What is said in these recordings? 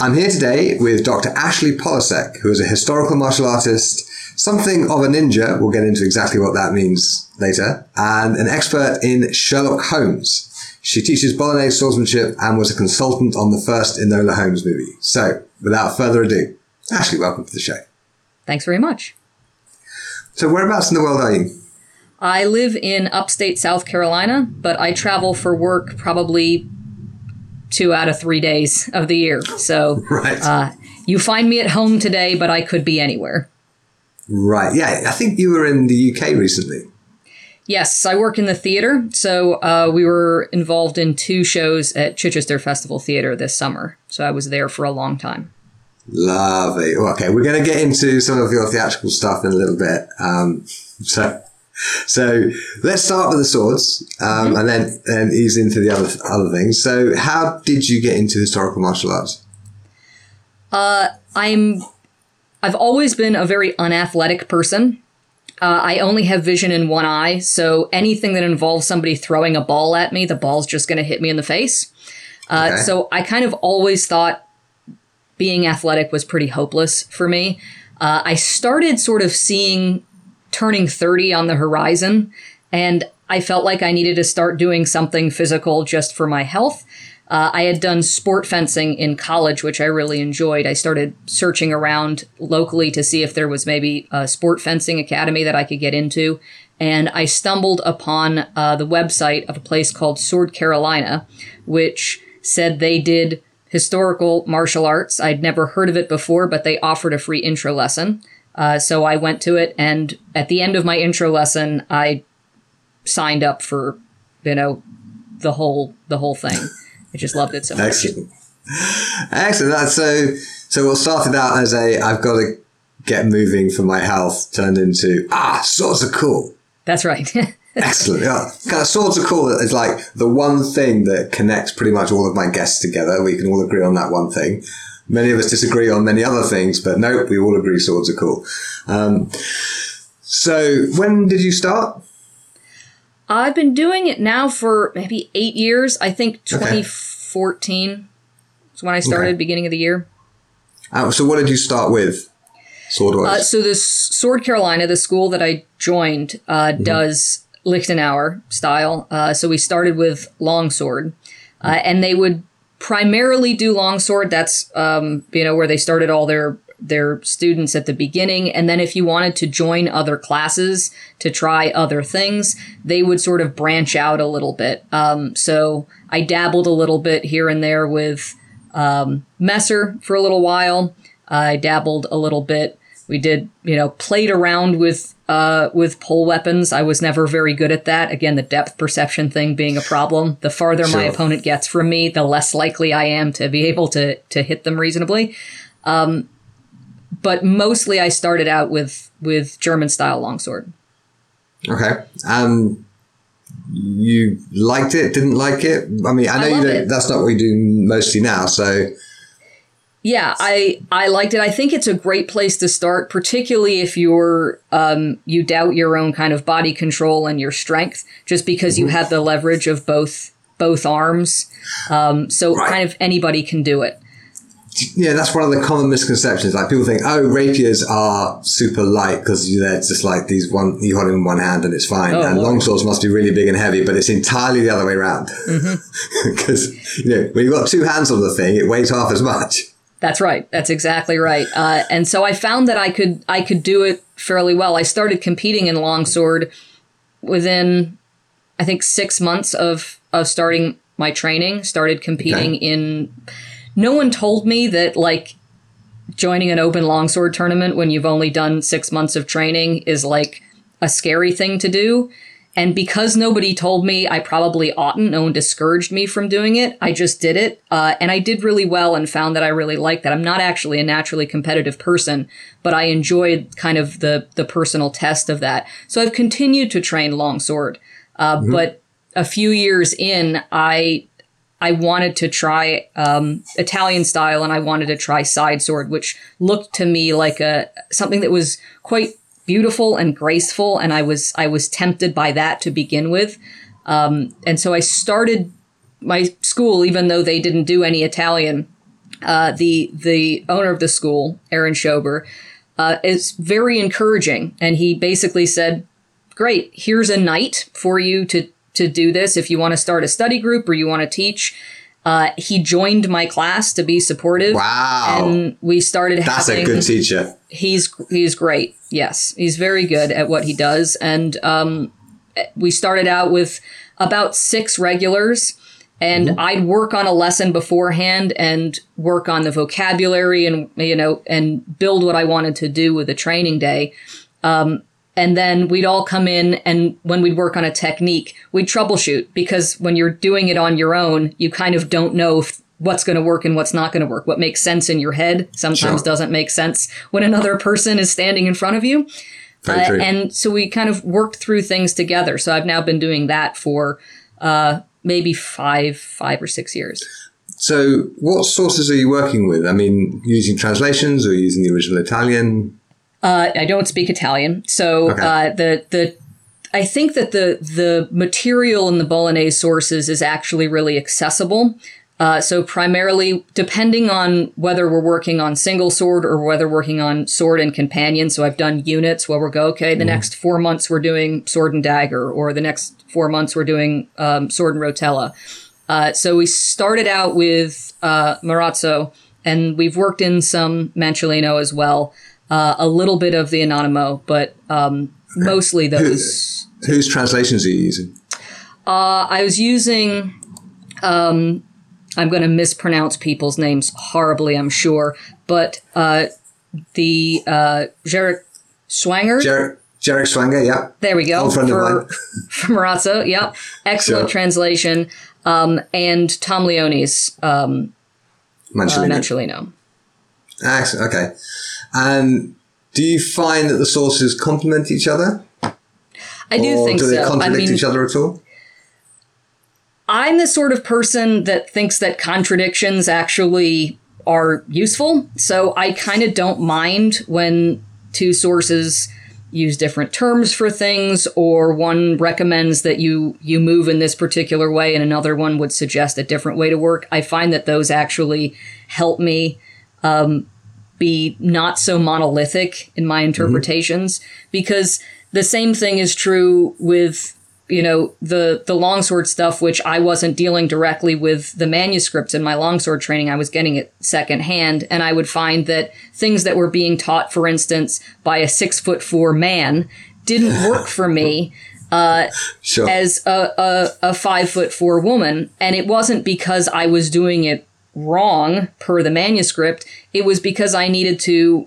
I'm here today with Dr. Ashley Polasek, who is a historical martial artist, something of a ninja, we'll get into exactly what that means later, and an expert in Sherlock Holmes. She teaches Bolognese swordsmanship and was a consultant on the first Enola Holmes movie. So, without further ado, Ashley, welcome to the show. Thanks very much. So, whereabouts in the world are you? I live in upstate South Carolina, but I travel for work probably two out of three days of the year. So Right. uh, you find me at home today, but I could be anywhere. Right. Yeah, I think you were in the UK recently. Yes, I work in the theater. So uh, we were involved in two shows at Chichester Festival Theater this summer. So I was there for a long time. Lovely. Okay, we're going to get into some of your theatrical stuff in a little bit. Um, so, so let's start with the swords, um, and then and ease into the other other things. So, how did you get into historical martial arts? I'm I've always been a very unathletic person. Uh, I only have vision in one eye, so anything that involves somebody throwing a ball at me, the ball's just going to hit me in the face. Uh, Okay. So I kind of always thought being athletic was pretty hopeless for me. Uh, I started sort of seeing turning 30 on the horizon, and I felt like I needed to start doing something physical just for my health. Uh, I had done sport fencing in college, which I really enjoyed. I started searching around locally to see if there was maybe a sport fencing academy that I could get into. And I stumbled upon uh, the website of a place called Sword Carolina, which said they did historical martial arts. I'd never heard of it before, but they offered a free intro lesson. Uh, so I went to it, and at the end of my intro lesson, I signed up for, you know, the whole the whole thing. I just loved it so much. Excellent. Excellent. So. So, what started out as a I've got to get moving for my health turned into ah swords are cool. That's right. Excellent. Yeah. Kind of swords are cool. It's like the one thing that connects pretty much all of my guests together. We can all agree on that one thing. Many of us disagree on many other things, but nope, we all agree swords are cool. Um, so when did you start? I've been doing it now for maybe eight years. I think 2014 is when I started, Okay. beginning of the year. Uh, so what did you start with? Sword Uh, so this Sword Carolina, the school that I joined, uh, does Lichtenauer style. Uh, so we started with longsword, uh, and they would primarily do longsword. That's um, you know where they started all their their students at the beginning, and then if you wanted to join other classes to try other things, they would sort of branch out a little bit. Um, so I dabbled a little bit here and there with um, Messer for a little while. I dabbled a little bit. We did, you know, played around with uh, with pole weapons. I was never very good at that. Again, the depth perception thing being a problem. The farther my opponent gets from me, the less likely I am to be able to to hit them reasonably. Um, but mostly, I started out with with German style longsword. okay. Um, you liked it? Didn't like it? I mean, I know you don't. it. That's not what you do mostly now. So Yeah, I I liked it. I think it's a great place to start, particularly if you're um, you doubt your own kind of body control and your strength, just because you have the leverage of both both arms. Um, so Right. kind of anybody can do it. yeah, that's one of the common misconceptions. Like people think, oh, rapiers are super light because they're just like these one you hold them in one hand and it's fine. Oh, and Lord. longswords must be really big and heavy, but it's entirely the other way around. Mm-hmm. Because you know when you've got two hands on the thing, it weighs half as much. That's right. That's exactly right. Uh, and so I found that I could I could do it fairly well. I started competing in longsword within I think six months of of starting my training. Started competing Okay. in. No one told me that like joining an open longsword tournament when you've only done six months of training is like a scary thing to do. And because nobody told me I probably oughtn't, no one discouraged me from doing it. I just did it. Uh, and I did really well and found that I really liked that. I'm not actually a naturally competitive person, but I enjoyed kind of the, the personal test of that. So I've continued to train longsword. Uh, mm-hmm. But a few years in, I I wanted to try um, Italian style and I wanted to try side sword, which looked to me like a something that was quite beautiful and graceful, and I was I was tempted by that to begin with, um, and so I started my school, even though they didn't do any Italian. Uh, the the owner of the school, Aaron Schober, uh, is very encouraging, and he basically said, "Great, here's a night for you to to do this. If you want to start a study group or you want to teach." Uh, he joined my class to be supportive. Wow! And we started. That's having, a good teacher. He's he's great. Yes, he's very good at what he does, and um, we started out with about six regulars. And mm-hmm. I'd work on a lesson beforehand and work on the vocabulary and you know and build what I wanted to do with the training day. Um, and then we'd all come in and when we'd work on a technique we'd troubleshoot because when you're doing it on your own you kind of don't know if what's going to work and what's not going to work. What makes sense in your head sometimes sure. doesn't make sense when another person is standing in front of you. Uh, and so we kind of worked through things together. So I've now been doing that for uh, maybe five, five or six years. So, what sources are you working with? I mean, using translations or using the original Italian? Uh, I don't speak Italian, so okay. Uh, the the I think that the the material in the Bolognese sources is actually really accessible. Uh, so primarily, depending on whether we're working on single sword or whether working on sword and companion. So I've done units where we go, okay, the mm. next four months we're doing sword and dagger, or the next four months we're doing um, sword and rotella. Uh, so we started out with uh, Marozzo, and we've worked in some Manciolino as well, uh, a little bit of the Anonimo, but um, mostly those. Who, whose translations are you using? Uh, I was using um, I'm going to mispronounce people's names horribly, I'm sure, but uh, the uh, Jherek Swanger. Jherek. Jherek Swanger, yeah. There we go. Old friend For, From Marozzo, yeah. Excellent sure. translation. Um, and Tom Leoni's um. Uh, Excellent, okay. And do you find that the sources complement each other? I do or think do they so. contradict I mean, each other at all? I'm the sort of person that thinks that contradictions actually are useful. So I kind of don't mind when two sources use different terms for things or one recommends that you you move in this particular way and another one would suggest a different way to work i find that those actually help me um, be not so monolithic in my interpretations mm-hmm. because the same thing is true with you know the the longsword stuff which i wasn't dealing directly with the manuscripts in my longsword training i was getting it secondhand and i would find that things that were being taught for instance by a six foot four man didn't work for me uh, sure. as a, a, a five foot four woman and it wasn't because i was doing it wrong per the manuscript it was because i needed to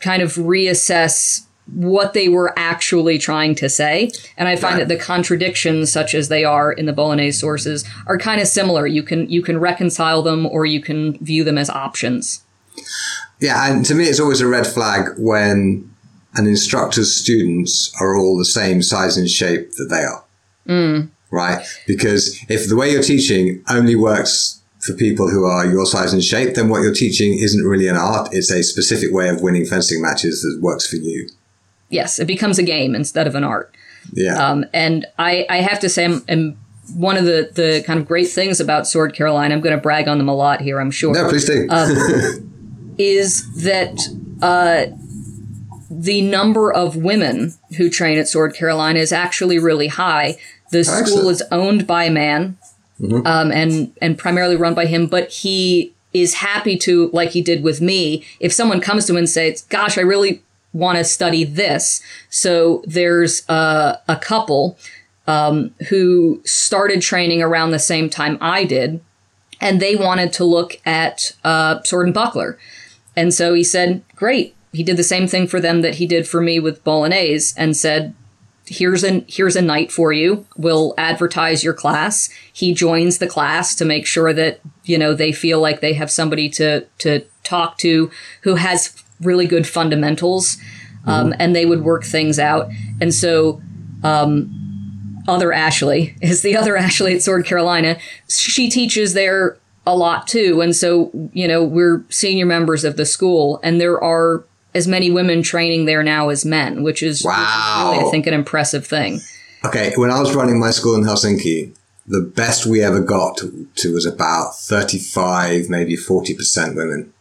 kind of reassess what they were actually trying to say. And I find right. that the contradictions, such as they are in the Bolognese sources, are kind of similar. You can you can reconcile them or you can view them as options. Yeah, and to me, it's always a red flag when an instructor's students are all the same size and shape that they are. Mm. Right? Because if the way you're teaching only works for people who are your size and shape, then what you're teaching isn't really an art. It's a specific way of winning fencing matches that works for you yes, it becomes a game instead of an art. Yeah. Um, and I, I have to say, I'm, I'm, one of the, the kind of great things about Sword Carolina, I'm going to brag on them a lot here, I'm sure. No, please do. um, is that uh, the number of women who train at Sword Carolina is actually really high. The Excellent. school is owned by a man mm-hmm. um, and, and primarily run by him, but he is happy to, like he did with me, if someone comes to him and says, Gosh, I really want to study this. So there's a, a couple um, who started training around the same time I did, and they wanted to look at uh, sword and buckler. And so he said, Great. He did the same thing for them that he did for me with Bolognese and said, here's a here's a night for you. We'll advertise your class. He joins the class to make sure that you know they feel like they have somebody to to talk to who has really good fundamentals, um, and they would work things out. And so. Um, other Ashley is the other Ashley at Sword Carolina. She teaches there a lot too. And so, you know, we're senior members of the school, and there are as many women training there now as men, which is, wow. which is really, I think, an impressive thing. Okay, when I was running my school in Helsinki, the best we ever got to was about 35, maybe 40% women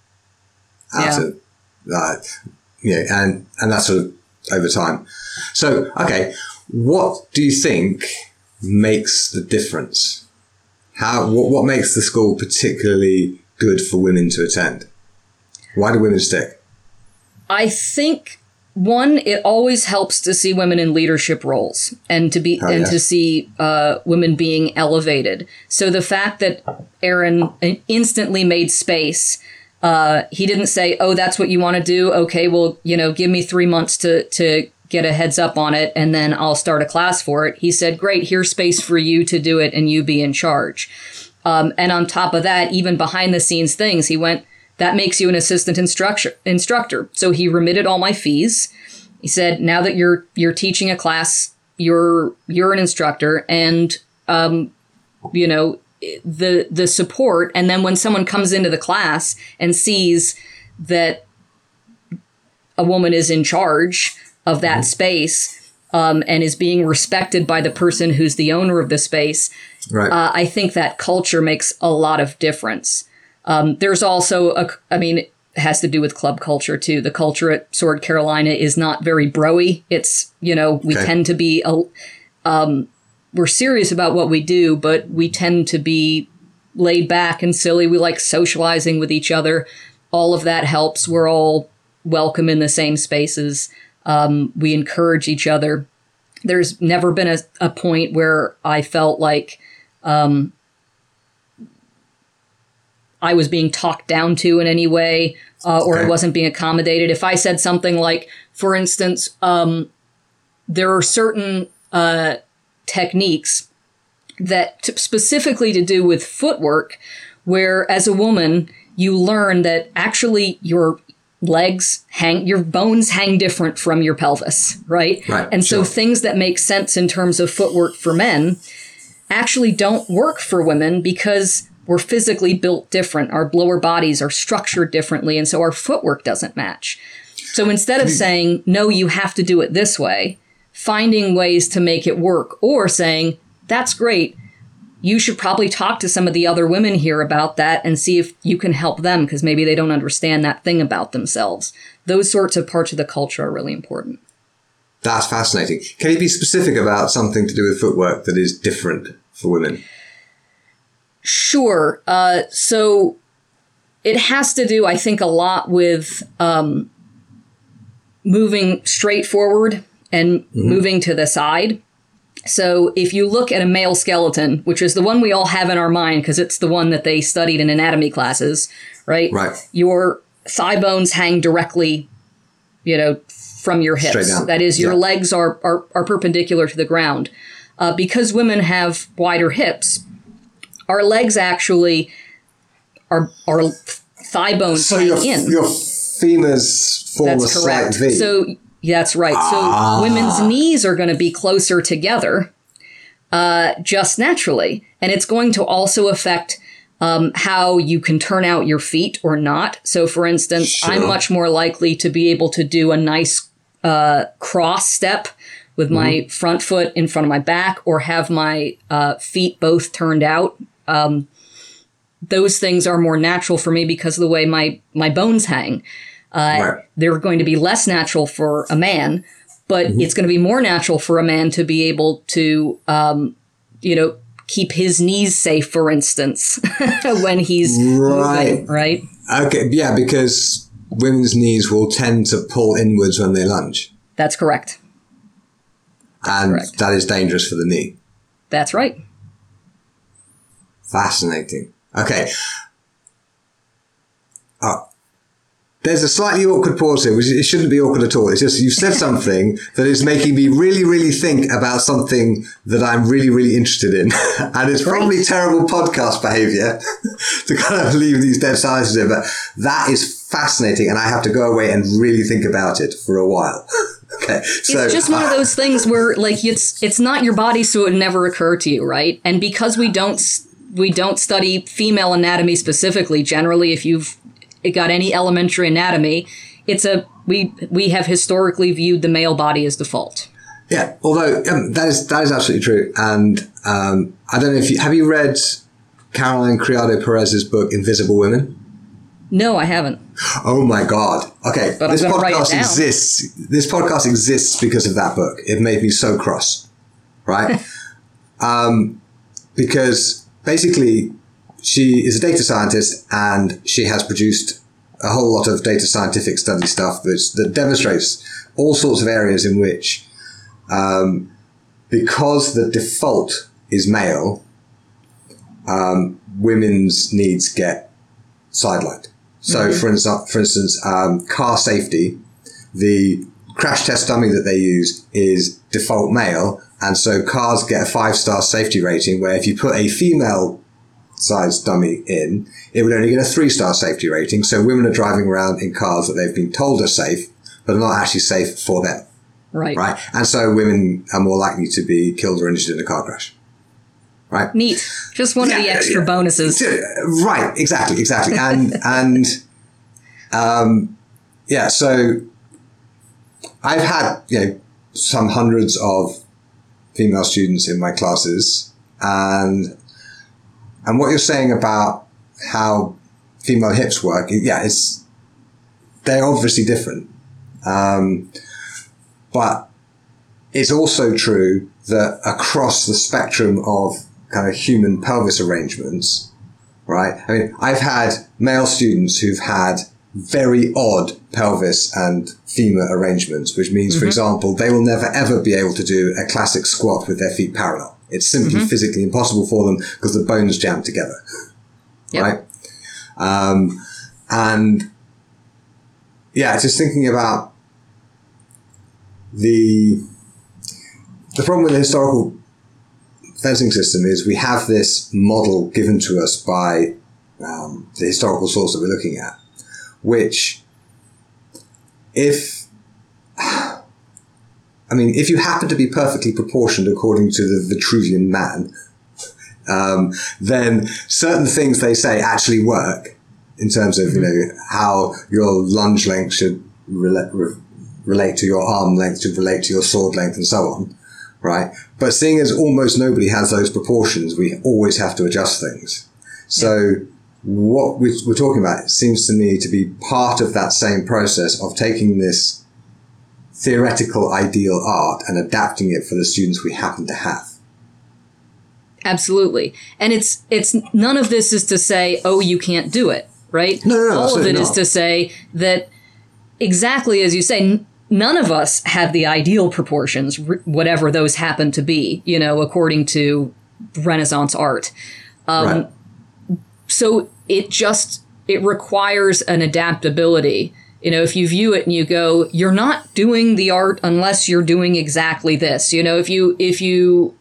out yeah. of that. Yeah, and, and that's sort of over time. So, okay, what do you think makes the difference? How what, what makes the school particularly good for women to attend? Why do women stick? I think one, it always helps to see women in leadership roles and to be oh, and to see uh, women being elevated. So the fact that Aaron instantly made space. Uh, he didn't say, "Oh, that's what you want to do." Okay, well, you know, give me three months to to get a heads up on it and then I'll start a class for it. He said, Great, here's space for you to do it and you be in charge. Um, and on top of that, even behind the scenes things, he went, That makes you an assistant instructor. instructor. So he remitted all my fees. He said, Now that you're you're teaching a class, you're you're an instructor and um, you know, the the support and then when someone comes into the class and sees that a woman is in charge of that mm-hmm. space um, and is being respected by the person who's the owner of the space, right. uh, I think that culture makes a lot of difference. Um, there's also a, I mean, it has to do with club culture too. The culture at Sword Carolina is not very broy. It's you know we okay. tend to be a, um, we're serious about what we do, but we tend to be laid back and silly. We like socializing with each other. All of that helps. We're all welcome in the same spaces. Um, we encourage each other. There's never been a, a point where I felt like um, I was being talked down to in any way uh, or okay. I wasn't being accommodated. If I said something like, for instance, um, there are certain uh, techniques that t- specifically to do with footwork, where as a woman, you learn that actually your legs hang your bones hang different from your pelvis right, right and so things that make sense in terms of footwork for men actually don't work for women because we're physically built different our lower bodies are structured differently and so our footwork doesn't match so instead of hmm. saying no you have to do it this way finding ways to make it work or saying that's great you should probably talk to some of the other women here about that and see if you can help them because maybe they don't understand that thing about themselves. Those sorts of parts of the culture are really important. That's fascinating. Can you be specific about something to do with footwork that is different for women? Sure. Uh, so it has to do, I think, a lot with um, moving straight forward and mm-hmm. moving to the side. So if you look at a male skeleton, which is the one we all have in our mind because it's the one that they studied in anatomy classes, right? Right. Your thigh bones hang directly, you know, from your hips. That is, your yeah. legs are, are, are perpendicular to the ground. Uh, because women have wider hips, our legs actually are are thigh bones so your, in. Your femurs form That's a correct. slight V. So that's right. Ah. So women's knees are going to be closer together uh, just naturally. And it's going to also affect um, how you can turn out your feet or not. So, for instance, sure. I'm much more likely to be able to do a nice uh, cross step with my mm-hmm. front foot in front of my back or have my uh, feet both turned out. Um, those things are more natural for me because of the way my, my bones hang. Uh, right. They're going to be less natural for a man, but mm-hmm. it's going to be more natural for a man to be able to, um, you know, keep his knees safe, for instance, when he's right. moving, right? Okay, yeah, because women's knees will tend to pull inwards when they lunge. That's correct. That's and correct. that is dangerous for the knee. That's right. Fascinating. Okay. Uh, there's a slightly awkward pause here, which it shouldn't be awkward at all. It's just you've said something that is making me really, really think about something that I'm really, really interested in. and it's probably terrible podcast behavior to kind of leave these dead silences in, but that is fascinating. And I have to go away and really think about it for a while. okay. So, it's just one uh, of those things where like it's, it's not your body, so it never occurred to you, right? And because we don't, we don't study female anatomy specifically, generally, if you've got any elementary anatomy, it's a we we have historically viewed the male body as default. Yeah, although um, that is that is absolutely true, and um, I don't know if you have you read Caroline Criado Perez's book Invisible Women. No, I haven't. Oh my god! Okay, but this podcast exists. This podcast exists because of that book. It made me so cross, right? um, because basically, she is a data scientist and she has produced a whole lot of data scientific study stuff that, that demonstrates all sorts of areas in which, um, because the default is male, um, women's needs get sidelined. So, mm-hmm. for, instance, for instance, um, car safety, the crash test dummy that they use is default male, and so cars get a five star safety rating. Where if you put a female size dummy in, it would only get a three star safety rating. So women are driving around in cars that they've been told are safe, but are not actually safe for them. Right. Right. And so women are more likely to be killed or injured in a car crash. Right. Neat. Just one yeah, of the extra yeah. bonuses. Right. Exactly. Exactly. And, and, um, yeah. So I've had, you know, some hundreds of female students in my classes and and what you're saying about how female hips work, yeah, it's they're obviously different, um, but it's also true that across the spectrum of kind of human pelvis arrangements, right? I mean, I've had male students who've had very odd pelvis and femur arrangements, which means, mm-hmm. for example, they will never ever be able to do a classic squat with their feet parallel. It's simply mm-hmm. physically impossible for them because the bones jam together. Yep. Right. Um, and yeah, just thinking about the, the problem with the historical fencing system is we have this model given to us by um, the historical source that we're looking at, which if I mean, if you happen to be perfectly proportioned according to the Vitruvian man, um, then certain things they say actually work in terms of, you know, how your lunge length should relate, re- relate to your arm length, should relate to your sword length and so on. Right. But seeing as almost nobody has those proportions, we always have to adjust things. So yeah. What we're talking about seems to me to be part of that same process of taking this theoretical ideal art and adapting it for the students we happen to have. Absolutely. And it's it's none of this is to say, oh, you can't do it, right? No, no, no All of it is to say that exactly as you say, n- none of us have the ideal proportions, r- whatever those happen to be, you know, according to Renaissance art. Um, right. So it just it requires an adaptability you know, if you view it and you go, you're not doing the art unless you're doing exactly this. You know, if you if you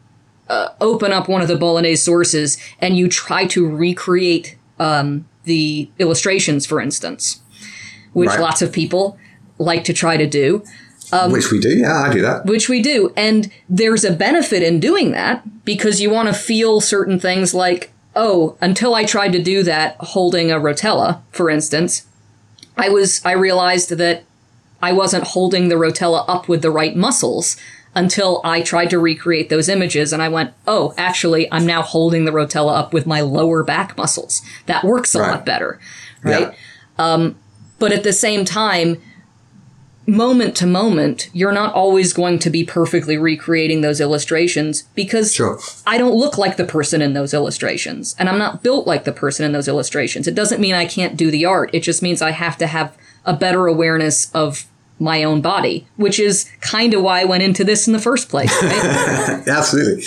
uh, open up one of the Bolognese sources and you try to recreate um, the illustrations, for instance, which right. lots of people like to try to do. Um, which we do, yeah, I do that. Which we do. And there's a benefit in doing that because you want to feel certain things like, oh, until I tried to do that holding a rotella, for instance, I was I realized that I wasn't holding the rotella up with the right muscles until I tried to recreate those images and I went, "Oh, actually, I'm now holding the rotella up with my lower back muscles. That works a right. lot better." Right? Yeah. Um, but at the same time, moment to moment, you're not always going to be perfectly recreating those illustrations because sure. I don't look like the person in those illustrations and I'm not built like the person in those illustrations. It doesn't mean I can't do the art. It just means I have to have a better awareness of my own body, which is kind of why I went into this in the first place. Right? Absolutely.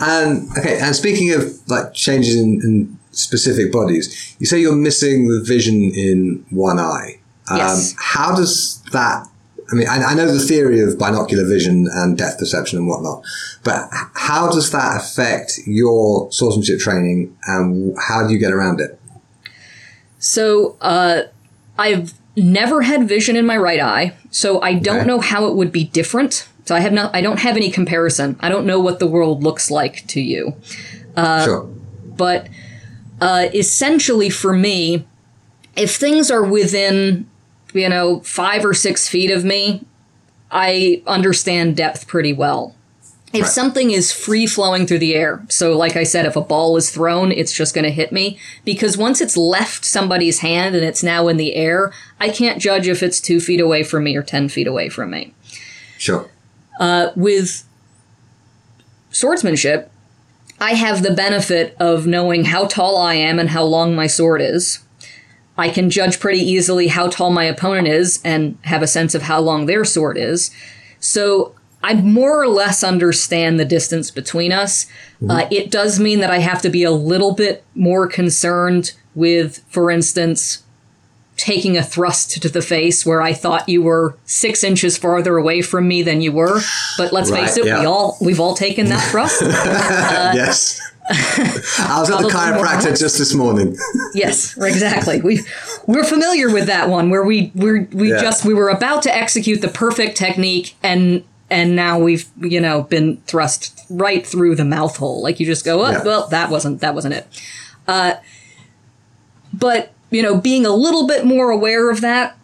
And okay, and speaking of like changes in, in specific bodies, you say you're missing the vision in one eye. Um, Yes. How does that? I mean, I, I know the theory of binocular vision and depth perception and whatnot, but how does that affect your swordsmanship training, and how do you get around it? So, uh, I've never had vision in my right eye, so I don't Okay. know how it would be different. So I have not. I don't have any comparison. I don't know what the world looks like to you. sure. but uh, essentially for me, if things are within, you know, five or six feet of me, I understand depth pretty well. If Right. something is free flowing through the air, so like I said, if a ball is thrown, it's just going to hit me. Because once it's left somebody's hand and it's now in the air, I can't judge if it's two feet away from me or 10 feet away from me Sure. Uh, with swordsmanship, I have the benefit of knowing how tall I am and how long my sword is. I can judge pretty easily how tall my opponent is and have a sense of how long their sword is. So I more or less understand the distance between us. Uh, it does mean that I have to be a little bit more concerned with, for instance, taking a thrust to the face where I thought you were six inches farther away from me than you were. But let's Right, face it, yeah. we all we've all taken that thrust. yes. I was at the chiropractor just this morning. yes, exactly. We we're familiar with that one where we we we Yeah. just we were about to execute the perfect technique and and now we've you know been thrust right through the mouth hole. Like you just go, oh, Yeah. well, that wasn't that wasn't it. Uh, but you know, being a little bit more aware of that.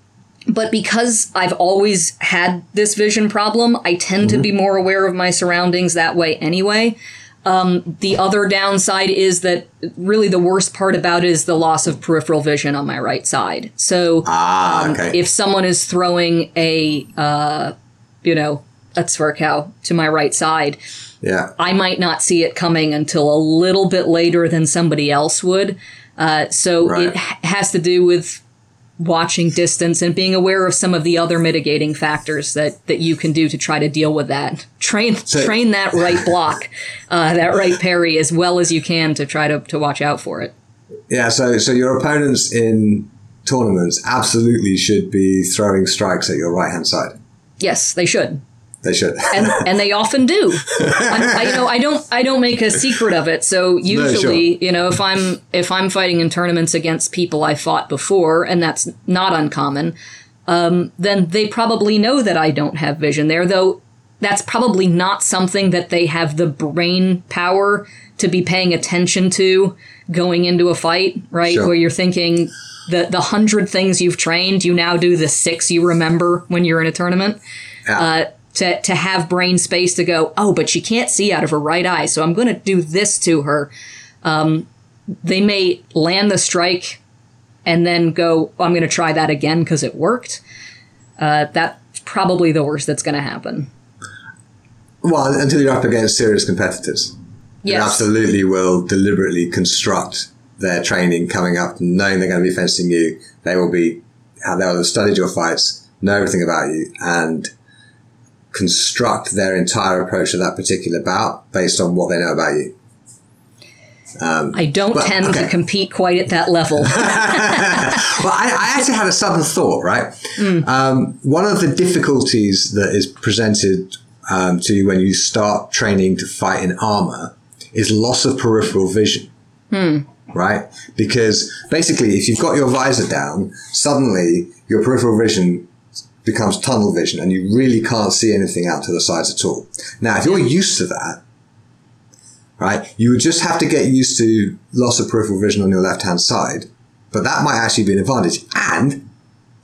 But because I've always had this vision problem, I tend to be more aware of my surroundings that way anyway. Um, the other downside is that really the worst part about it is the loss of peripheral vision on my right side. So Ah, okay. if someone is throwing a, uh, you know, a Zwerchau to my right side, yeah. I might not see it coming until a little bit later than somebody else would. Uh, so Right. it has to do with watching distance and being aware of some of the other mitigating factors that, that you can do to try to deal with that. Train So- train that right block, uh, that right parry as well as you can to try to, to watch out for it. Yeah. So, so your opponents in tournaments absolutely should be throwing strikes at your right hand side. Yes, they should. They should. and and they often do. I, I, you know, I don't I don't make a secret of it. So usually, you know, if I'm if I'm fighting in tournaments against people I fought before, and that's not uncommon, um, then they probably know that I don't have vision there. Though that's probably not something that they have the brain power to be paying attention to going into a fight, right? Sure. Where you're thinking the the hundred things you've trained, you now do the six you remember when you're in a tournament Yeah. uh, to to have brain space to go. Oh, but she can't see out of her right eye, so I'm going to do this to her. Um, they may land the strike and then go. "Oh, I'm going to try that again because it worked. Uh, that's probably the worst that's going to happen. well, until you're up against serious competitors. They absolutely will deliberately construct their training coming up, knowing they're going to be fencing you. They will be, how they'll have studied your fights, know everything about you, and construct their entire approach to that particular bout based on what they know about you. I don't Well, tend okay. to compete quite at that level. Well, I, I actually had a sudden thought, right? Um, one of the difficulties that is presented um, to you when you start training to fight in armor is loss of peripheral vision. Right? Because basically, if you've got your visor down, suddenly your peripheral vision becomes tunnel vision and you really can't see anything out to the sides at all. Now, if you're used to that, right, you would just have to get used to loss of peripheral vision on your left hand side, but that might actually be an advantage. And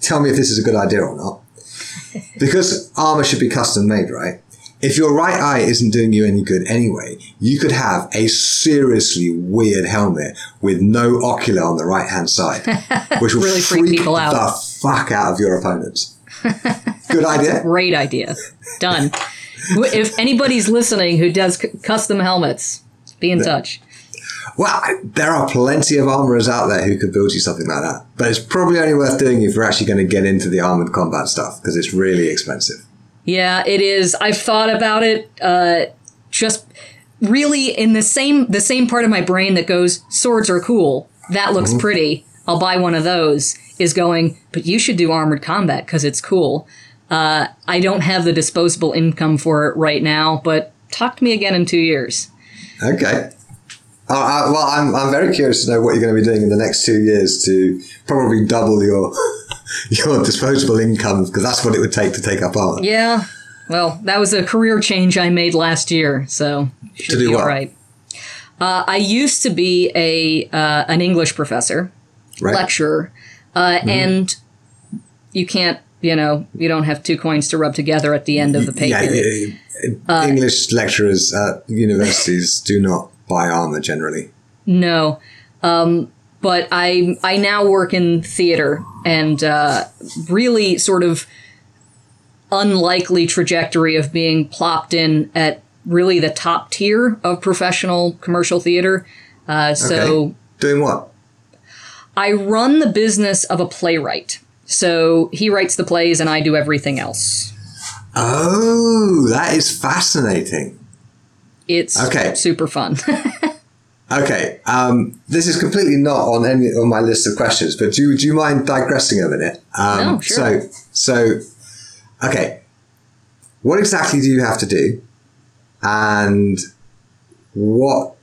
tell me if this is a good idea or not. Because armor should be custom made, right? If your right eye isn't doing you any good anyway, you could have a seriously weird helmet with no ocular on the right hand side, which will Really freak freak people out. the fuck out of your opponents. Good idea. Great idea. Done. if anybody's listening who does c- custom helmets, be in touch. Well, there are plenty of armorers out there who could build you something like that, but it's probably only worth doing if you're actually going to get into the armored combat stuff because it's really expensive. Yeah, it is. I've thought about it. Uh, just really in the same the same part of my brain that goes swords are cool. That looks pretty. I'll buy one of those. Is going, but you should do armored combat because it's cool. Uh, I don't have the disposable income for it right now, but talk to me again in two years. Okay. Uh, uh, well, I'm, I'm very curious to know what you're going to be doing in the next two years to probably double your your disposable income because that's what it would take to take up art. Yeah. Well, that was a career change I made last year, so should To do be what? all right. Uh, I used to be a uh, an English professor, Right. lecturer, uh, and you can't, you know, you don't have two coins to rub together at the end of the pay Yeah, yeah. English lecturers at universities do not buy armor generally. No. Um, but I I now work in theater and uh, really sort of unlikely trajectory of being plopped in at really the top tier of professional commercial theater. Uh, so Okay. Doing what? I run the business of a playwright. So he writes the plays and I do everything else. Oh, that is fascinating. It's Okay. super fun. Okay, um, this is completely not on any on my list of questions, but do, do you mind digressing a minute? Um, No, sure. So, so, okay, what exactly do you have to do, and what?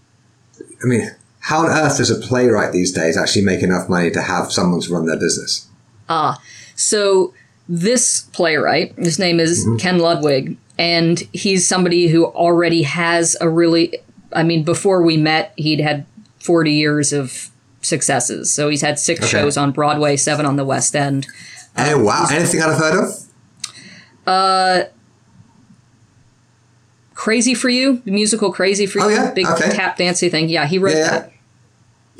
I mean, how on earth does a playwright these days actually make enough money to have someone to run their business? Ah, so this playwright, his name is Ken Ludwig, and he's somebody who already has a really, I mean, before we met, he'd had 40 years of successes. So he's had six Okay. shows on Broadway, seven on the West End. oh wow! Anything I've heard of? Uh, Crazy for You, the musical Crazy for You, Oh, yeah? big Okay. tap dancey thing. Yeah, he wrote Yeah. that.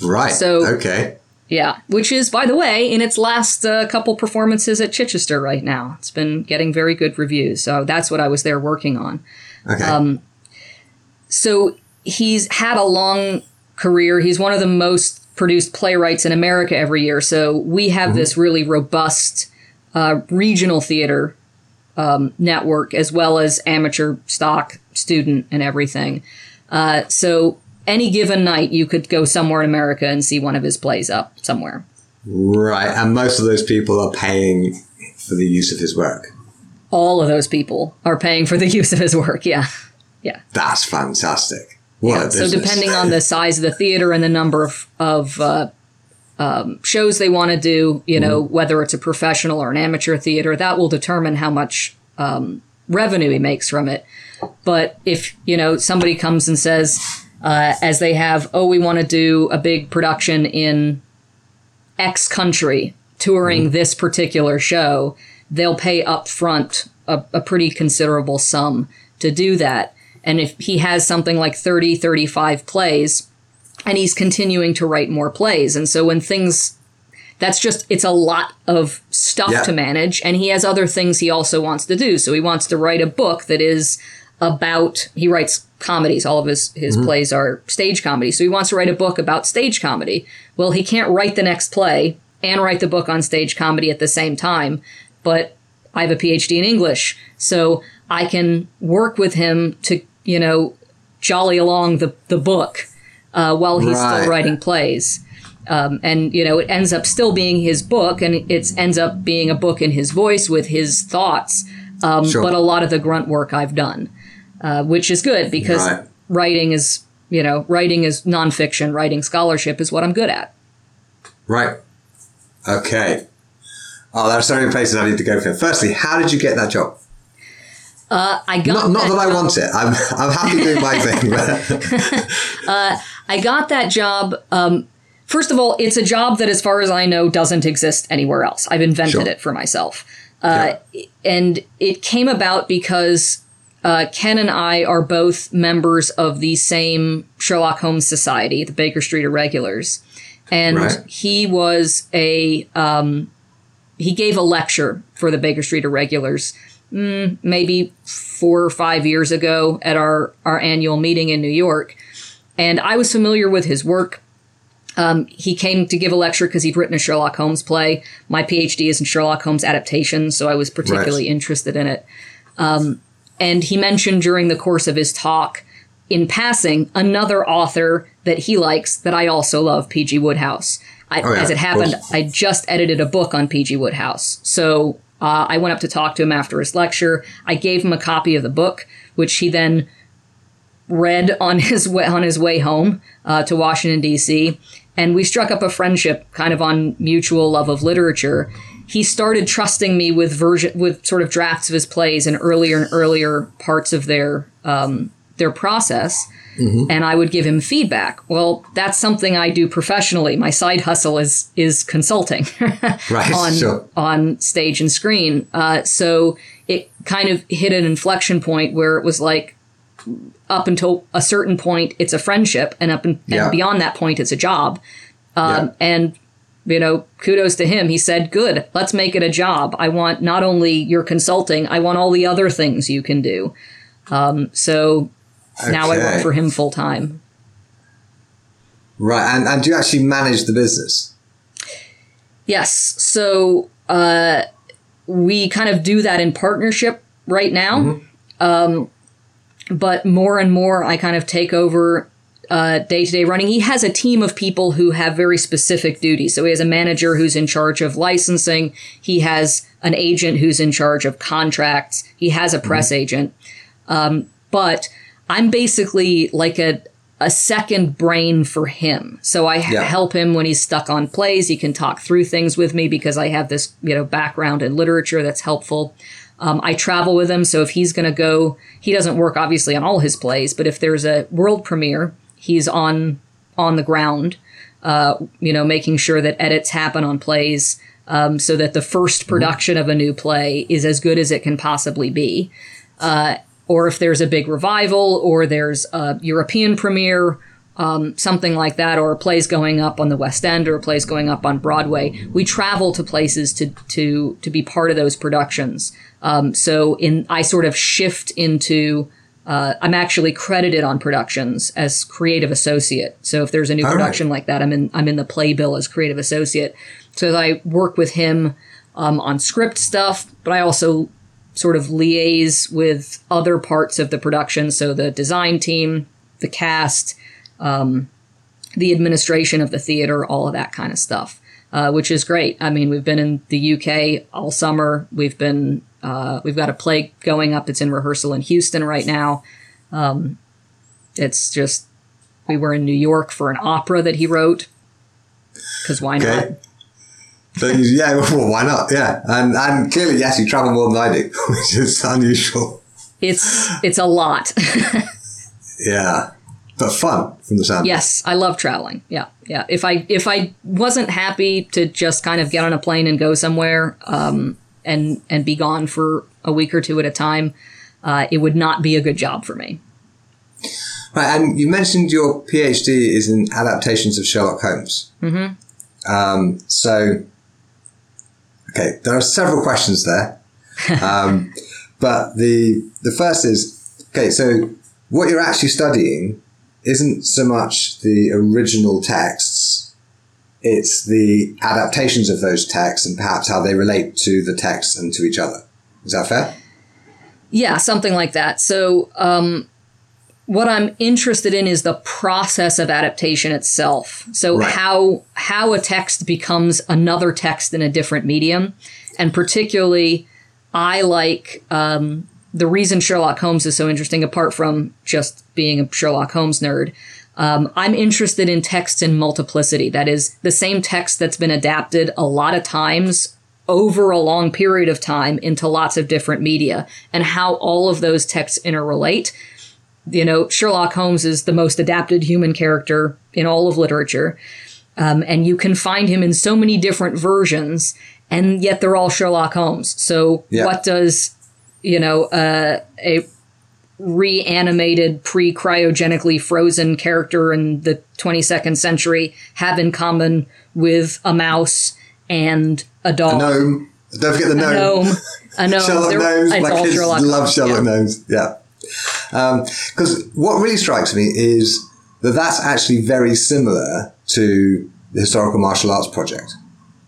Right. So- okay. Yeah, which is, by the way, in its last uh, couple performances at Chichester right now. It's been getting very good reviews. So that's what I was there working on. Okay. Um, so he's had a long career. He's one of the most produced playwrights in America every year. So we have this really robust uh, regional theater um, network as well as amateur stock student and everything. Uh, so any given night, you could go somewhere in America and see one of his plays up somewhere. right, and most of those people are paying for the use of his work. All of those people are paying for the use of his work. Yeah. Yeah. That's fantastic. What a So depending on the size of the theater and the number of, of uh, um, shows they want to do, you know, whether it's a professional or an amateur theater, that will determine how much um, revenue he makes from it. But if you know somebody comes and says, uh, as they have, oh, we want to do a big production in X country, touring this particular show, they'll pay up front a, a pretty considerable sum to do that. And if he has something like 30, 35 plays, and he's continuing to write more plays. And so when things, that's just, it's a lot of stuff Yeah. to manage. And he has other things he also wants to do. So he wants to write a book that is about, he writes comedies. All of his, his plays are stage comedy. So he wants to write a book about stage comedy. Well, he can't write the next play and write the book on stage comedy at the same time. But I have a PhD in English, so I can work with him to, you know, jolly along the, the book uh, while he's Right. still writing plays. Um, and you know, it ends up still being his book, and it ends up being a book in his voice with his thoughts. Um, Sure. But a lot of the grunt work I've done, uh, which is good because Right. writing is, you know, writing is nonfiction. Writing scholarship is what I'm good at. Right. Okay. Oh, there are so many places I need to go for. Firstly, how did you get that job? Uh, I got Not, not that that I want it. I'm, I'm happy doing my thing. But I got that job. Um, first of all, it's a job that, as far as I know, doesn't exist anywhere else. I've invented Sure. it for myself. Uh, And it came about because uh, Ken and I are both members of the same Sherlock Holmes Society, the Baker Street Irregulars. And Right. he was a, um, he gave a lecture for the Baker Street Irregulars mm, maybe four or five years ago at our, our annual meeting in New York and I was familiar with his work. Um, he came to give a lecture because he'd written a Sherlock Holmes play. My PhD is in Sherlock Holmes adaptations, so I was particularly interested in it. Um, and he mentioned during the course of his talk, in passing, another author that he likes that I also love, P.G. Wodehouse. I, Oh, yeah, as it happened. I just edited a book on P.G. Wodehouse. So uh, I went up to talk to him after his lecture. I gave him a copy of the book, which he then read on his way on his way home uh, to Washington D.C. And we struck up a friendship, kind of on mutual love of literature. He started trusting me with version with sort of drafts of his plays in earlier and earlier parts of their um, their process. And I would give him feedback. Well, that's something I do professionally. My side hustle is is consulting Right, on sure. on stage and screen. Uh, so it kind of hit an inflection point where it was like, up until a certain point, it's a friendship, and up and, Yeah. and beyond that point, it's a job. Um, Yeah. And you know, kudos to him. He said, "Good, let's make it a job. I want not only your consulting, I want all the other things you can do." Um, so now I work for him full time. Right. And, and do you actually manage the business? Yes. So uh, we kind of do that in partnership right now. Um, but more and more, I kind of take over day to day running. He has a team of people who have very specific duties. So he has a manager who's in charge of licensing, he has an agent who's in charge of contracts, he has a press agent. Um, but I'm basically like a a second brain for him. So I Yeah. help him when he's stuck on plays. He can talk through things with me because I have this, you know, background in literature that's helpful. Um, I travel with him, so if he's going to go, he doesn't work obviously on all his plays, but if there's a world premiere, he's on on the ground, uh, you know, making sure that edits happen on plays, um, so that the first production of a new play is as good as it can possibly be or if there's a big revival or there's a European premiere, um, something like that, or a play's going up on the West End or a play's going up on Broadway. We travel to places to to to be part of those productions. Um, so in I sort of shift into. Uh, I'm actually credited on productions as creative associate. So if there's a new All right. production like that, I'm in I'm in the playbill as creative associate. So I work with him um, on script stuff, but I also sort of liaise with other parts of the production. So the design team, the cast, um, the administration of the theater, all of that kind of stuff, uh, which is great. I mean, we've been in the UK all summer. We've been uh, we've got a play going up. It's in rehearsal in Houston right now. Um, it's just we were in New York for an opera that he wrote. Because why not? Okay. So you, yeah, well, why not? Yeah. And, and clearly, yes, you travel more than I do, which is unusual. It's it's a lot. Yeah. But fun from the sound. Yes, I love traveling. Yeah, yeah. If I if I wasn't happy to just kind of get on a plane and go somewhere, um, and and be gone for a week or two at a time, uh, it would not be a good job for me. Right, and you mentioned your PhD is in adaptations of Sherlock Holmes. Mm-hmm. Um, so, okay, there are several questions there, um, but the the first is okay. So, what you're actually studying isn't so much the original texts; it's the adaptations of those texts and perhaps how they relate to the texts and to each other. Is that fair? Yeah, something like that. So, um, what I'm interested in is the process of adaptation itself. So, Right. how how a text becomes another text in a different medium, and particularly, I like um, the reason Sherlock Holmes is so interesting. Apart from just being a Sherlock Holmes nerd, um, I'm interested in text in multiplicity. That is, the same text that's been adapted a lot of times over a long period of time into lots of different media, and how all of those texts interrelate. You know, Sherlock Holmes is the most adapted human character in all of literature, um, and you can find him in so many different versions, and yet they're all Sherlock Holmes. So, Yeah. what does you know uh, a reanimated, pre cryogenically frozen character in the 22nd century have in common with a mouse and a dog? Gnome. Don't forget the A gnome. gnome. A gnome. Sherlock Gnomes. My kids Sherlock love Sherlock yeah. Gnomes. Yeah. Because what really strikes me is that that's actually very similar to the Historical Martial Arts Project,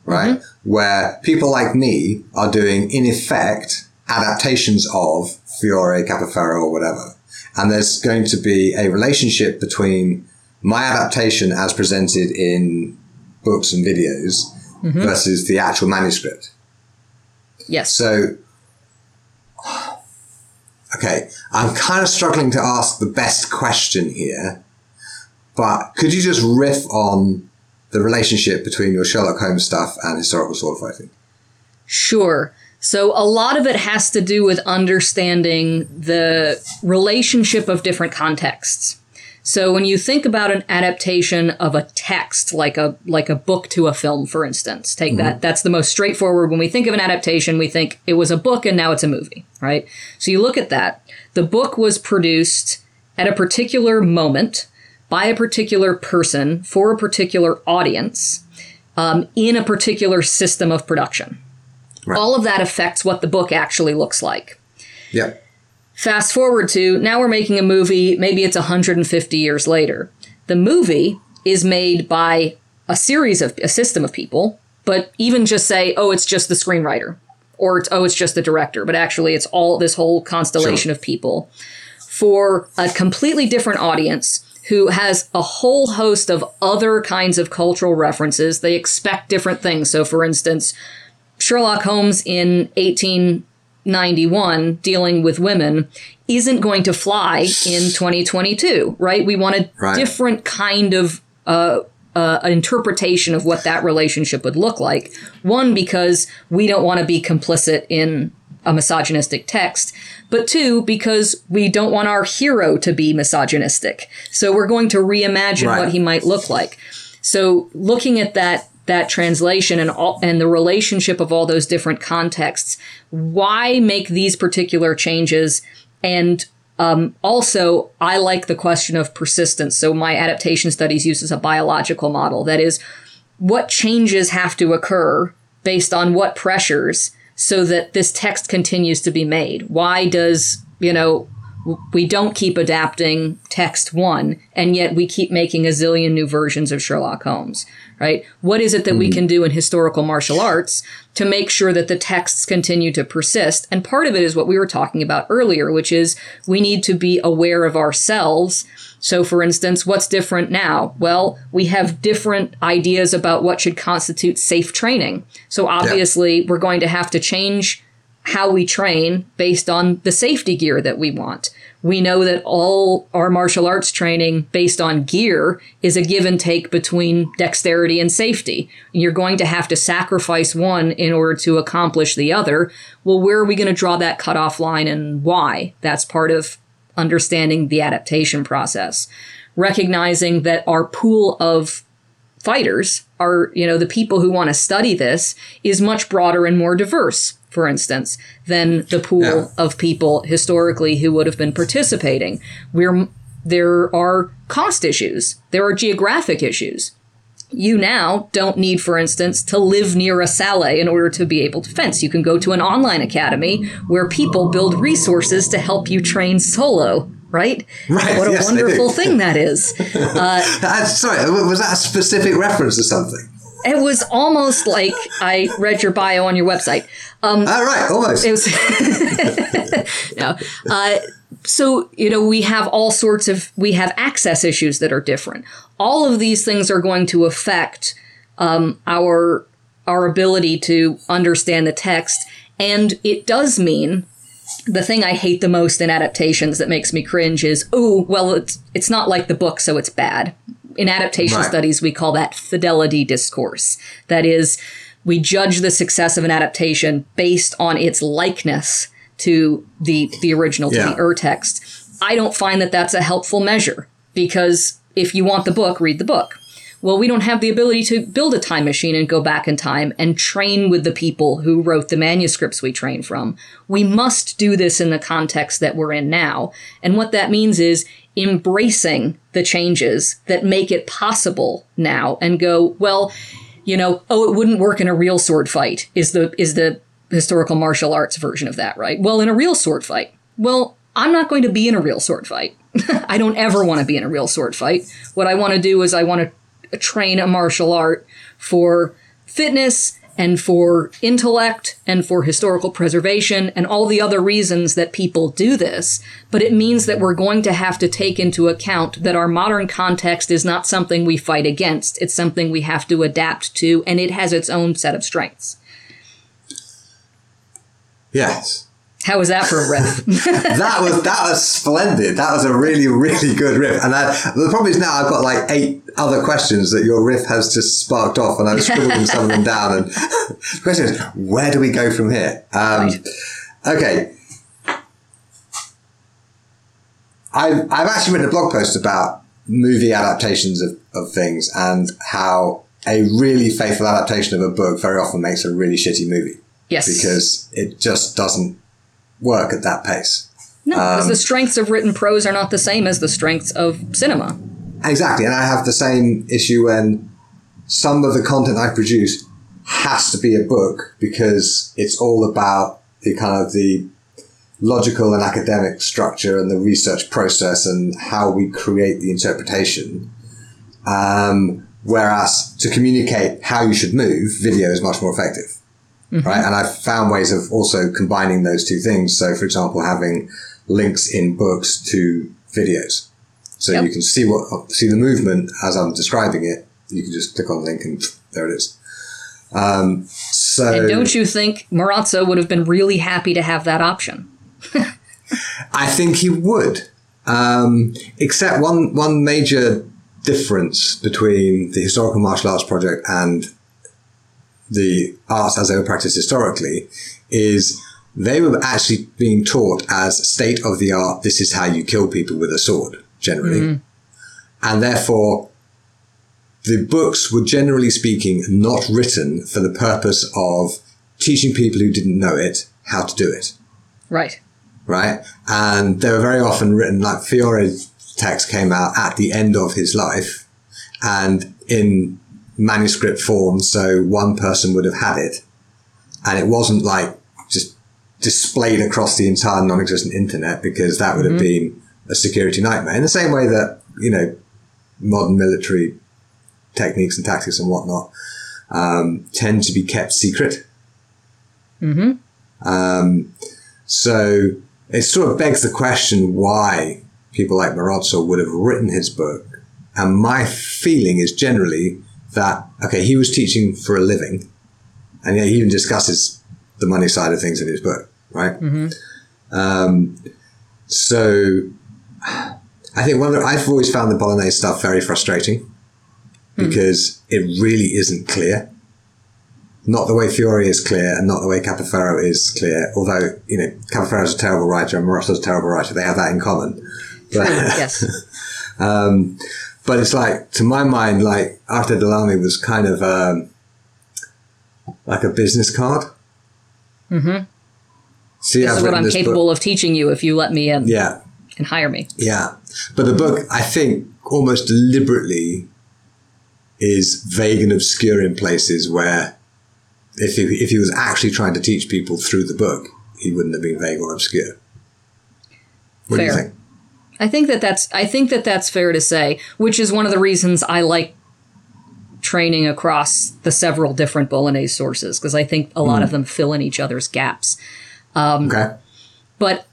right? Mm-hmm. Where people like me are doing, in effect, adaptations of Fiore, Capoferro, or whatever. And there's going to be a relationship between my adaptation as presented in books and videos Mm-hmm. versus the actual manuscript. Yes. So, okay, I'm kind of struggling to ask the best question here, but could you just riff on the relationship between your Sherlock Holmes stuff and historical sword fighting? Sure. So a lot of it has to do with understanding the relationship of different contexts. So when you think about an adaptation of a text, like a like a book to a film, for instance, take that. That's the most straightforward. When we think of an adaptation, we think it was a book and now it's a movie, right? So you look at that. The book was produced at a particular moment by a particular person for a particular audience um, in a particular system of production. Right. All of that affects what the book actually looks like. Yep. Fast forward to now we're making a movie, maybe it's 150 years later. The movie is made by a series of a system of people, but even just say, oh, it's just the screenwriter, or it's, oh, it's just the director, but actually it's all this whole constellation Sure. of people for a completely different audience who has a whole host of other kinds of cultural references. They expect different things. So, for instance, Sherlock Holmes in 1891 dealing with women isn't going to fly in 2022, right? We want a Right. different kind of uh, uh, interpretation of what that relationship would look like. One, because we don't want to be complicit in a misogynistic text, but two, because we don't want our hero to be misogynistic. So we're going to reimagine Right. what he might look like. So looking at that that translation and all and the relationship of all those different contexts, why make these particular changes? And um, also, I like the question of persistence. So my adaptation studies uses a biological model. That is, what changes have to occur based on what pressures so that this text continues to be made? Why does, you know, we don't keep adapting text one and yet we keep making a zillion new versions of Sherlock Holmes, right? What is it that we hmm. can do in historical martial arts to make sure that the texts continue to persist? And part of it is what we were talking about earlier, which is we need to be aware of ourselves. So, for instance, what's different now? Well, we have different ideas about what should constitute safe training. So, obviously, we're going to have to change how we train based on the safety gear that we want. We know that all our martial arts training based on gear is a give and take between dexterity and safety. You're going to have to sacrifice one in order to accomplish the other. Well, where are we going to draw that cutoff line and why? That's part of understanding the adaptation process. Recognizing that our pool of fighters are, you know, the people who want to study this is much broader and more diverse, for instance, than the pool Yeah. of people historically who would have been participating. We're there are cost issues. There are geographic issues. You now don't need, for instance, to live near a salle in order to be able to fence. You can go to an online academy where people build resources to help you train solo, right? Right, What a yes, wonderful thing that is. Uh, sorry, was that a specific reference to something? It was almost like I read your bio on your website. Um, Oh, right, almost. it was no. Uh, so you know we have all sorts of we have access issues that are different. All of these things are going to affect um, our our ability to understand the text, and it does mean the thing I hate the most in adaptations that makes me cringe is oh well it's it's not like the book so it's bad. In adaptation Right. studies we call that fidelity discourse. That is we judge the success of an adaptation based on its likeness to the the original to Yeah. the ur text. I don't find that that's a helpful measure because if you want the book, read the book. Well, we don't have the ability to build a time machine and go back in time and train with the people who wrote the manuscripts we train from. We must do this in the context that we're in now. And what that means is embracing the changes that make it possible now and go, well, you know, oh, it wouldn't work in a real sword fight is the is the historical martial arts version of that, right? Well, in a real sword fight. Well, I'm not going to be in a real sword fight. I don't ever want to be in a real sword fight. What I want to do is I want to train a martial art for fitness and for intellect and for historical preservation and all the other reasons that people do this. But it means that we're going to have to take into account that our modern context is not something we fight against. It's something we have to adapt to, and it has its own set of strengths. Yes. How was that for a riff? that was that was splendid. That was a really really good riff. And I, the problem is now I've got like eight other questions that your riff has just sparked off, and I've scribbled some of them down. And the question is, where do we go from here? Um, Right. Okay. I've, I've actually written a blog post about movie adaptations of, of things and how a really faithful adaptation of a book very often makes a really shitty movie yes. because it just doesn't work at that pace. no, because um, the strengths of written prose are not the same as the strengths of cinema. Exactly, and I have the same issue when some of the content I produce has to be a book because it's all about the kind of the logical and academic structure and the research process and how we create the interpretation. Um, whereas to communicate how you should move, video is much more effective. Right. And I've found ways of also combining those two things. So, for example, having links in books to videos. So Yep. you can see what, see the movement as I'm describing it. You can just click on the link and there it is. Um, so And don't you think Marozzo would have been really happy to have that option? I think he would. Um, except one one major difference between the historical martial arts project and the arts as they were practiced historically is they were actually being taught as state of the art. This is how you kill people with a sword, generally, mm. and therefore. The books were generally speaking not written for the purpose of teaching people who didn't know it how to do it Right. right? And they were very often written like Fiore's text came out at the end of his life and in manuscript form, so one person would have had it. And it wasn't like just displayed across the entire non-existent internet because that would have been a security nightmare. In the same way that, you know, modern military techniques and tactics and whatnot um, tend to be kept secret. Um, so it sort of begs the question why people like Marozzo would have written his book. And my feeling is generally that, okay, he was teaching for a living. And yet he even discusses the money side of things in his book, right? Um, so I think one of the, I've always found the Bolognese stuff very frustrating because it really isn't clear not the way Fiore is clear and not the way Capoferro is clear. Although, you know, Capoferro is a terrible writer and Marozzo's a terrible writer. They have that in common. But, yes. um, but it's like, to my mind, like Arte dell'Armi was kind of, um, like a business card. Mm-hmm. See, This I've is what I'm this book- capable of teaching you if you let me in Yeah. and hire me. Yeah. But the book, I think, almost deliberately is vague and obscure in places where if he, if he was actually trying to teach people through the book, he wouldn't have been vague or obscure. What do you think? I think that that's I think that that's fair to say, which is one of the reasons I like training across the several different Bolognese sources because I think a lot of them fill in each other's gaps. Okay. But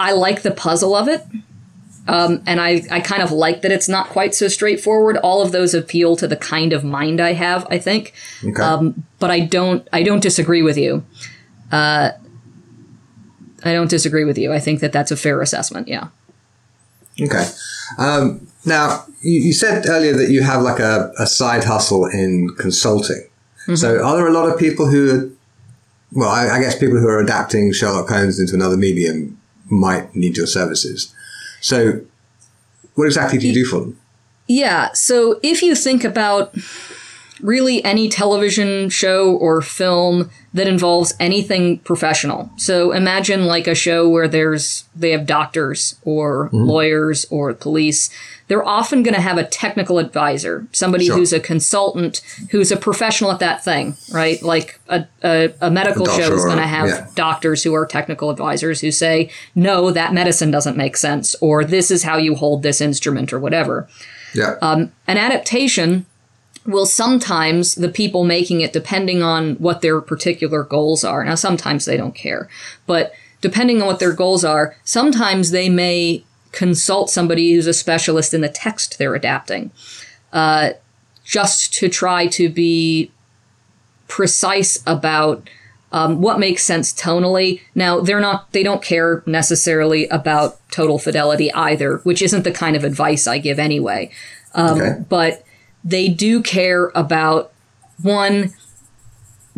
I like the puzzle of it. Um, and I, I kind of like that it's not quite so straightforward. All of those appeal to the kind of mind I have, I think. Okay. Um, but I don't I don't disagree with you. Uh, I don't disagree with you. I think that that's a fair assessment. Yeah. Okay. Um, now, you, you said earlier that you have like a, a side hustle in consulting. So, are there a lot of people who, are, well, I, I guess people who are adapting Sherlock Holmes into another medium might need your services. So, what exactly do you do for them? Yeah. So if you think about really any television show or film that involves anything professional. So imagine like a show where there's they have doctors or lawyers or police. They're often going to have a technical advisor, somebody Sure. who's a consultant, who's a professional at that thing, right? Like a, a, a medical A show is going to have yeah. doctors who are technical advisors who say, no, that medicine doesn't make sense, or this is how you hold this instrument, or whatever Yeah. Um, an adaptation will sometimes the people making it, depending on what their particular goals are, now sometimes they don't care, but depending on what their goals are, sometimes they may consult somebody who's a specialist in the text they're adapting, uh, just to try to be precise about um, what makes sense tonally. Now they're not they don't care necessarily about total fidelity either, which isn't the kind of advice I give anyway. Um, okay. But they do care about one,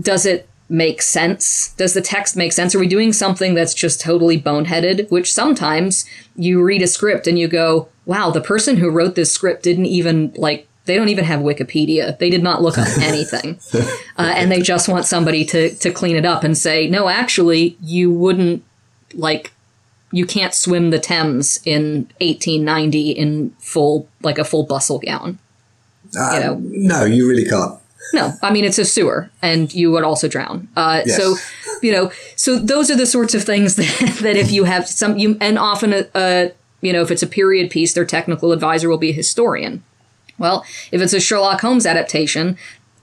does it make sense? Does the text make sense? Are we doing something that's just totally boneheaded? Which sometimes you read a script and you go, wow, the person who wrote this script didn't even like they don't even have Wikipedia. They did not look up anything. uh, and they just want somebody to, to clean it up and say, no, actually, you wouldn't, like, you can't swim the Thames in 1890 in full, like a full bustle gown. Uh, you know? No, you really can't. No, I mean, it's a sewer and you would also drown. Uh, yes. So, you know, so those are the sorts of things that, that if you have some, you, and often, a, a, you know, if it's a period piece, their technical advisor will be a historian well, if it's a Sherlock Holmes adaptation,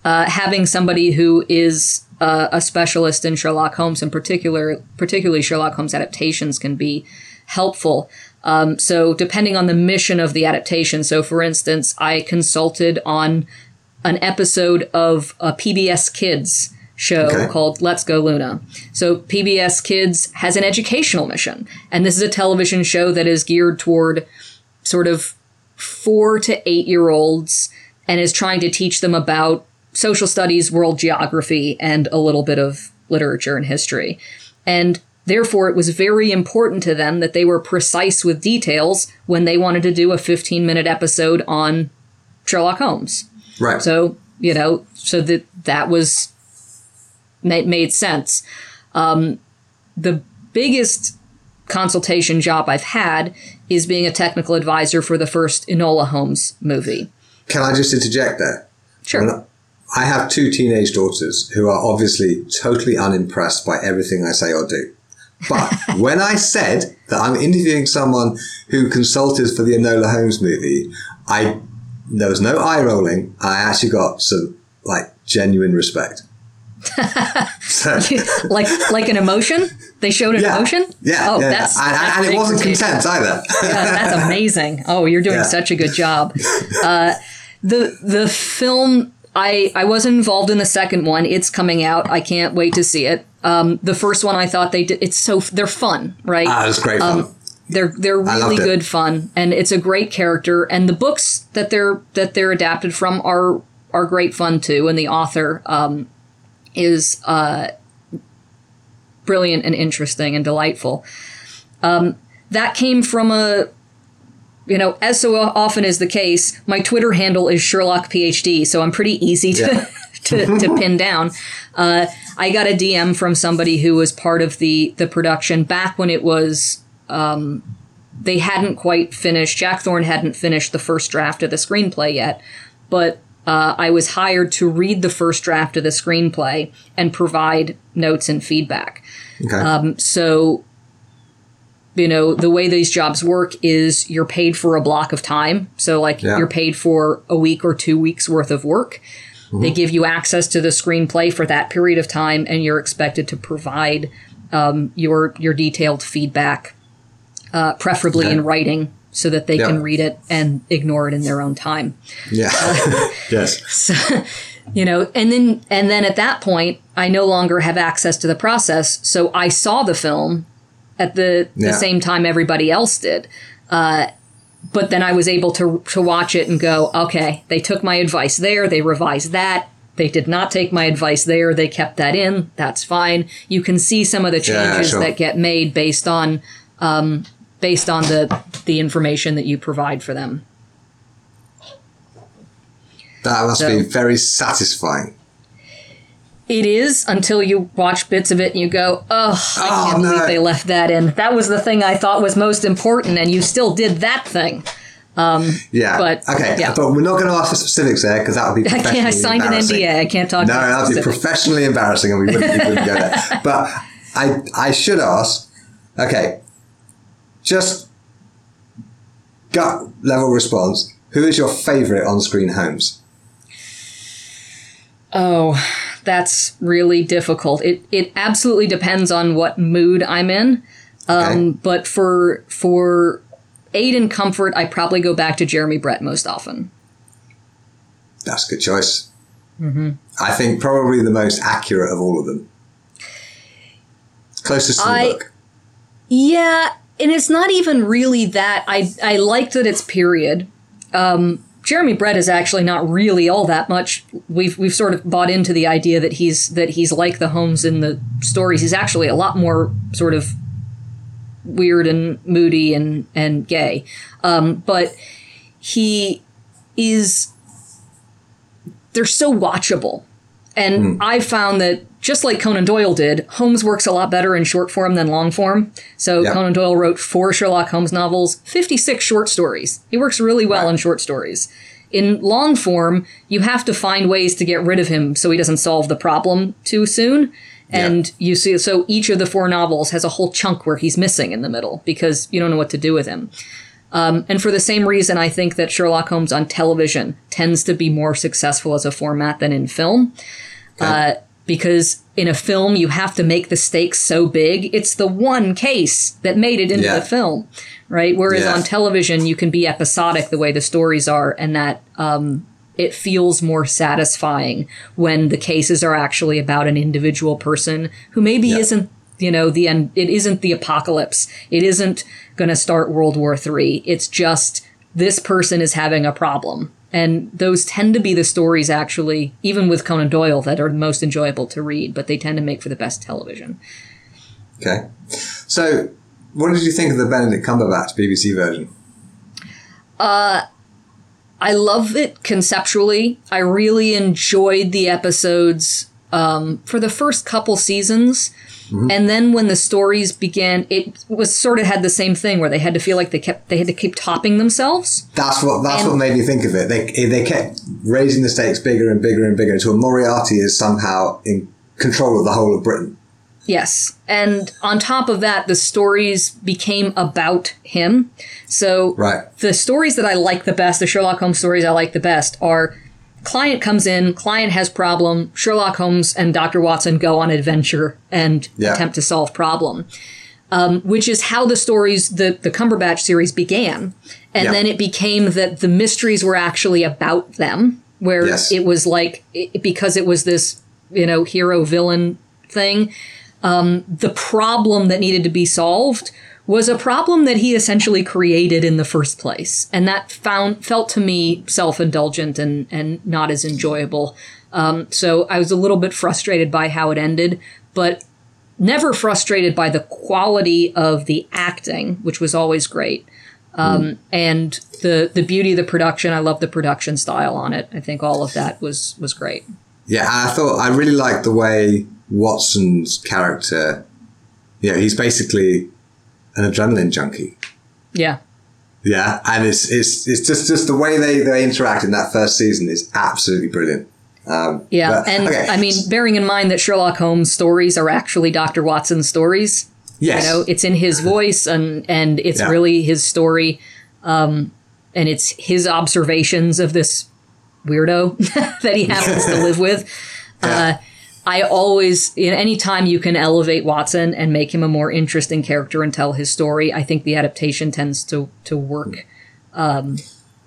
uh, having somebody who is uh, a specialist in Sherlock Holmes, in particular, particularly Sherlock Holmes adaptations, can be helpful. Um, so, depending on the mission of the adaptation, so for instance, I consulted on an episode of a PBS Kids show okay. called Let's Go Luna. So, PBS Kids has an educational mission, and this is a television show that is geared toward sort of four to eight year olds and is trying to teach them about social studies, world geography, and a little bit of literature and history. And therefore, it was very important to them that they were precise with details when they wanted to do a 15 minute episode on Sherlock Holmes. Right. So, you know, so that that was made sense. Um, the biggest consultation job I've had is being a technical advisor for the first Enola Holmes movie. Can I just interject there? Sure. I have two teenage daughters who are obviously totally unimpressed by everything I say or do. But when I said that I'm interviewing someone who consulted for the Enola Holmes movie, I there was no eye rolling. I actually got some like genuine respect. like like an emotion? They showed an yeah. emotion? Yeah. Oh, yeah, that's, and, that's and it wasn't contempt either. yeah, that's amazing. Oh, you're doing yeah. such a good job. Uh, the the film I I wasn't involved in the second one. It's coming out. I can't wait to see it. Um, the first one I thought they did. It's so they're fun, right? Ah, it's great fun. Um, they're they're really good fun, and it's a great character. And the books that they're that they're adapted from are are great fun too. And the author um, is uh, brilliant and interesting and delightful. Um, that came from a, you know, as so often is the case, my Twitter handle is Sherlock PhD, so I'm pretty easy to, yeah. to, to, pin down. Uh, I got a DM from somebody who was part of the the production back when it was. Um, they hadn't quite finished. Jack Thorne hadn't finished the first draft of the screenplay yet, but uh, I was hired to read the first draft of the screenplay and provide notes and feedback. Okay. Um, so, you know, the way these jobs work is you're paid for a block of time. So, like, yeah. you're paid for a week or two weeks worth of work. Mm-hmm. They give you access to the screenplay for that period of time, and you're expected to provide um, your your detailed feedback, uh, preferably okay. in writing so that they yeah. can read it and ignore it in their own time. Yeah. Uh, yes. So, you know, and then and then at that point, I no longer have access to the process, so I saw the film at the yeah. the same time everybody else did. Uh, but then I was able to to watch it and go, okay, they took my advice there, they revised that. They did not take my advice there. They kept that in. That's fine. You can see some of the changes yeah, sure. that get made based on um, based on the the information that you provide for them. That must so, be very satisfying. It is until you watch bits of it and you go, "Oh, I oh, can't no. believe they left that in." That was the thing I thought was most important, and you still did that thing. Um, yeah. But okay. Yeah. But we're not going to ask for specifics there because that would be I, can't, I signed an NDA. I can't talk. No, that would be professionally embarrassing, and we wouldn't, we wouldn't go there. But I I should ask. Okay, just gut level response. Who is your favorite on screen Holmes? Oh, that's really difficult. It it absolutely depends on what mood I'm in. Um, Okay. But for for aid and comfort, I probably go back to Jeremy Brett most often. That's a good choice. Mm-hmm. I think probably the most accurate of all of them. Closest to the book. Yeah, and it's not even really that. I I like that it's period. Um, Jeremy Brett is actually not really all that much. We've we've sort of bought into the idea that he's that he's like the Holmes in the stories. He's actually a lot more sort of weird and moody and and gay. Um, but he is they're so watchable. And I found that just like Conan Doyle did, Holmes works a lot better in short form than long form. So Yeah. Conan Doyle wrote four Sherlock Holmes novels, 56 short stories. He works really well Right. in short stories. In long form, you have to find ways to get rid of him so he doesn't solve the problem too soon. And you see, so each of the four novels has a whole chunk where he's missing in the middle because you don't know what to do with him. Um, and for the same reason, I think that Sherlock Holmes on television tends to be more successful as a format than in film. Uh, because in a film, you have to make the stakes so big. It's the one case that made it into Yeah. the film, right? Whereas Yeah. on television, you can be episodic the way the stories are, and that um, it feels more satisfying when the cases are actually about an individual person who maybe Yeah. isn't you know the end it isn't the apocalypse it isn't going to start world war three it's just this person is having a problem and those tend to be the stories actually even with conan doyle that are most enjoyable to read but they tend to make for the best television Okay. So, what did you think of the Benedict Cumberbatch BBC version? Uh, I love it conceptually. I really enjoyed the episodes um, for the first couple seasons. Mm-hmm. And then when the stories began, it was sort of had the same thing where they had to feel like they kept they had to keep topping themselves. That's what that's And- what made me think of it. They they kept raising the stakes bigger and bigger and bigger until Moriarty is somehow in control of the whole of Britain. Yes. And on top of that, the stories became about him. So Right. the stories that I like the best, the Sherlock Holmes stories I like the best, are client comes in, client has problem, Sherlock Holmes and Dr. Watson go on adventure and Yeah. attempt to solve problem. Um, which is how the stories, the, the Cumberbatch series began. And Yeah. then it became that the mysteries were actually about them, where Yes. it was like, it, because it was this, you know, hero villain thing, the problem that needed to be solved was a problem that he essentially created in the first place. And that found felt to me self-indulgent and and not as enjoyable. Um, so i was a little bit frustrated by how it ended but never frustrated by the quality of the acting which was always great. Um, and the the beauty of the production i love the production style on it. I think all of that was was great. Yeah, I thought I really liked the way Watson's character. Yeah, he's basically an adrenaline junkie. yeah Yeah, and it's it's it's just just the way they they interact in that first season is absolutely brilliant. Um, Yeah, but- and okay. I mean, bearing in mind that Sherlock Holmes stories are actually Dr. Watson's stories. yes, You know, it's in his voice and and it's Yeah. really his story, um, and it's his observations of this weirdo that he happens to live with. Yeah. I always, in any time you can elevate Watson and make him a more interesting character and tell his story, I think the adaptation tends to to work um,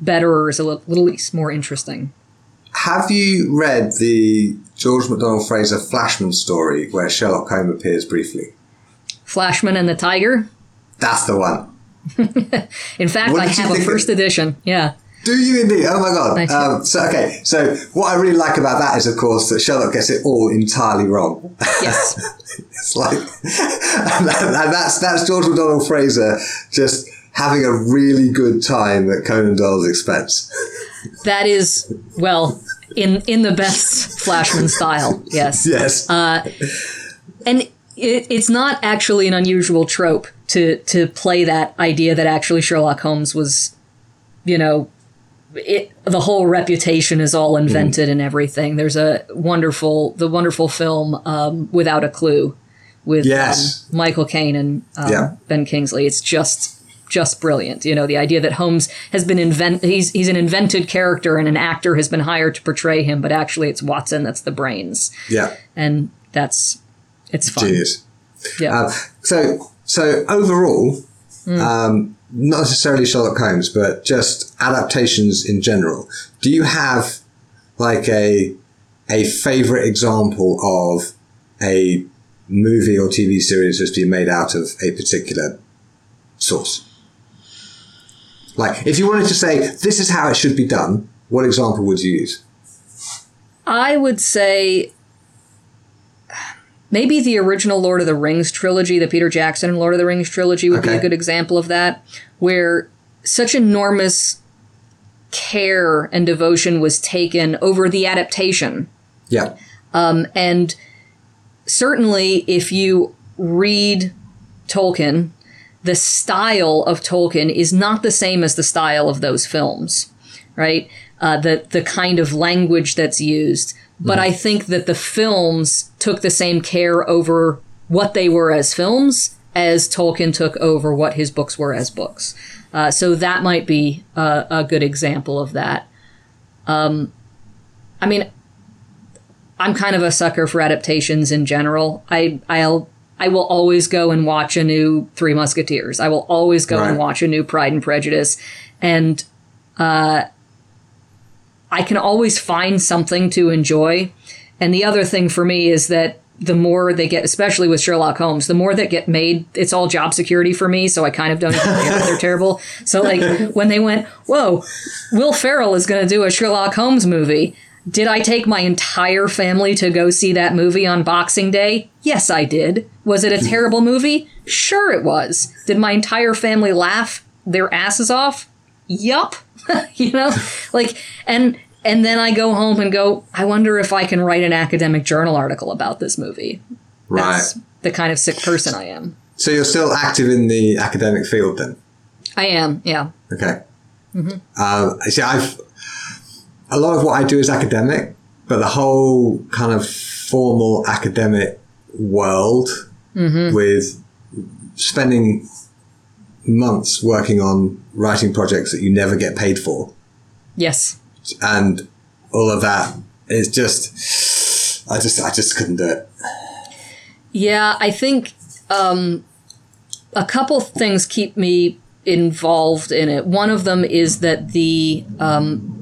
better or is a li- little least more interesting. Have you read the George MacDonald Fraser Flashman story where Sherlock Holmes appears briefly? Flashman and the Tiger. That's the one. In fact, What I have a think of- first edition. Yeah. Do you indeed? Oh my god! Um, so okay, so what I really like about that is, of course, that Sherlock gets it all entirely wrong. Yes. It's like, and, and that's that's George MacDonald Fraser just having a really good time at Conan Doyle's expense. that is well in in the best Flashman style. Yes. Yes. And it, it's not actually an unusual trope to to play that idea that actually Sherlock Holmes was, you know, it, the whole reputation is all invented and everything. There's a wonderful the wonderful film um, Without a Clue with Yes. um, Michael Caine and um, Yeah. Ben Kingsley. It's just just brilliant. You know, the idea that Holmes has been invent he's he's an invented character and an actor has been hired to portray him, but actually it's Watson that's the brains. Yeah. And that's it's fun. Genius. Yeah. Um, so, so overall, Hmm. Not necessarily Sherlock Holmes, but just adaptations in general. Do you have like a a favorite example of a movie or TV series that's been made out of a particular source? Like, if you wanted to say this is how it should be done, what example would you use? I would say maybe the original Lord of the Rings trilogy, the Peter Jackson Lord of the Rings trilogy would be a good example of that, where such enormous care and devotion was taken over the adaptation. Yeah. And certainly, if you read Tolkien, the style of Tolkien is not the same as the style of those films, right? Uh, the the kind of language that's used. But I think that the films took the same care over what they were as films as Tolkien took over what his books were as books. Uh, so that might be a, a good example of that. Um, I mean, I'm kind of a sucker for adaptations in general. I I'll I will always go and watch a new Three Musketeers. I will always go and watch a new Pride and Prejudice, and uh, I can always find something to enjoy. And the other thing for me is that the more they get, especially with Sherlock Holmes, the more that get made, it's all job security for me. So I kind of don't even care that they're terrible. So like when they went, whoa, Will Ferrell is going to do a Sherlock Holmes movie. Did I take my entire family to go see that movie on Boxing Day? Yes, I did. Was it a terrible movie? Sure, it was. Did my entire family laugh their asses off? Yup. you know, like, and and then I go home and go, I wonder if I can write an academic journal article about this movie. Right. That's the kind of sick person I am. So you're still active in the academic field then? I am, yeah. Okay. Um, see, I've a lot of what I do is academic, but the whole kind of formal academic world with spending months working on writing projects that you never get paid for, Yes. and all of that is just, I just, I just couldn't do it. Yeah, I think um, a couple things keep me involved in it. One of them is that the um,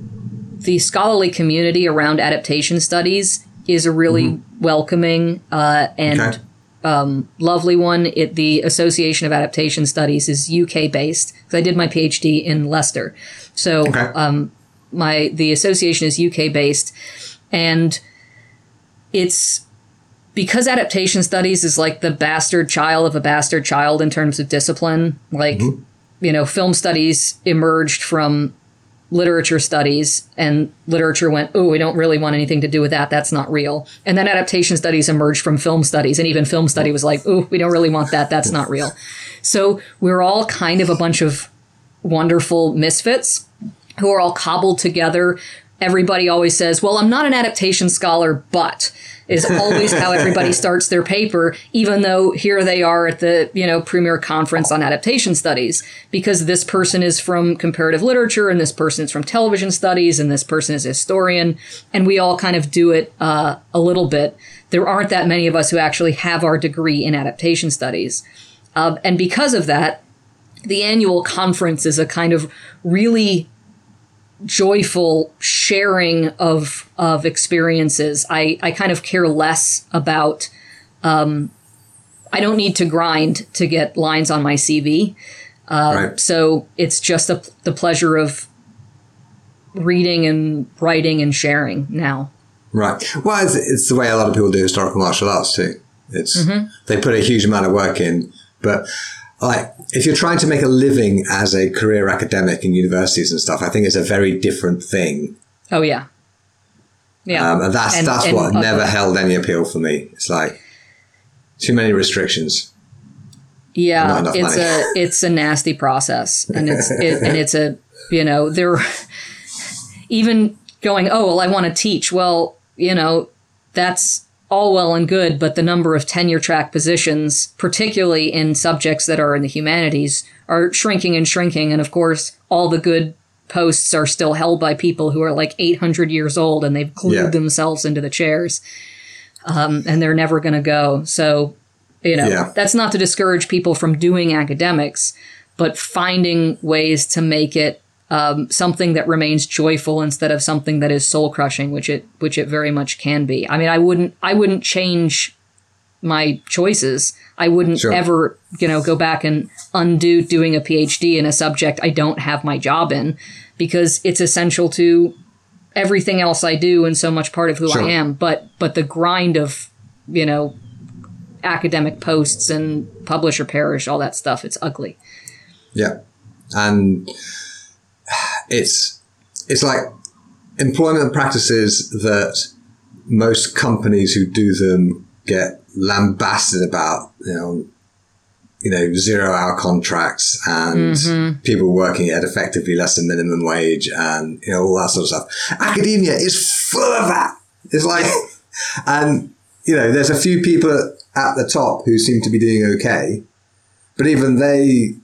the scholarly community around adaptation studies is a really welcoming uh, and Okay. Um, lovely one. It, the Association of Adaptation Studies is UK based. 'cause I did my PhD in Leicester, so Okay. um, my the association is UK based, and it's because adaptation studies is like the bastard child of a bastard child in terms of discipline. Like, you know, film studies emerged from literature studies, and literature went, oh, we don't really want anything to do with that. That's not real. And then adaptation studies emerged from film studies, and even film study was like, oh, we don't really want that. That's not real. So we're all kind of a bunch of wonderful misfits who are all cobbled together. Everybody always says, Well, I'm not an adaptation scholar, but is always how everybody starts their paper, even though here they are at the, you know, premier conference on adaptation studies, because this person is from comparative literature and this person is from television studies and this person is a historian, and we all kind of do it uh, a little bit. There aren't that many of us who actually have our degree in adaptation studies. Um, and because of that, the annual conference is a kind of really joyful sharing of of experiences. I, I kind of care less about um, I don't need to grind to get lines on my CV. right. So it's just a, the pleasure of reading and writing and sharing now. Right. Well, it's, it's the way a lot of people do historical martial arts too. It's Mm-hmm. they put a huge amount of work in, but like if you're trying to make a living as a career academic in universities and stuff, I think it's a very different thing. Oh yeah. Yeah. Um, and that's And- that's and, what never held any appeal for me. It's like too many restrictions. Yeah, it's money. a it's a nasty process, and it's it, and it's a you know they're even going oh well I want to teach well you know that's all well and good, but the number of tenure track positions, particularly in subjects that are in the humanities, are shrinking and shrinking. And of course, all the good posts are still held by people who are like 800 years old and they've glued Yeah. themselves into the chairs. Um, and they're never going to go. So, you know, Yeah. that's not to discourage people from doing academics, but finding ways to make it um, something that remains joyful instead of something that is soul crushing, which it which it very much can be. I mean, I wouldn't I wouldn't change my choices. I wouldn't Sure. ever, you know, go back and undo doing a PhD in a subject I don't have my job in because it's essential to everything else I do and so much part of who Sure. I am. But but the grind of, you know, academic posts and publisher perish, all that stuff, it's ugly. Yeah, and it's it's like employment practices that most companies who do them get lambasted about. You know, you know, zero hour contracts and mm-hmm. people working at effectively less than minimum wage and you know all that sort of stuff. Academia is full of that. It's like, and you know, there's a few people at the top who seem to be doing okay, but even they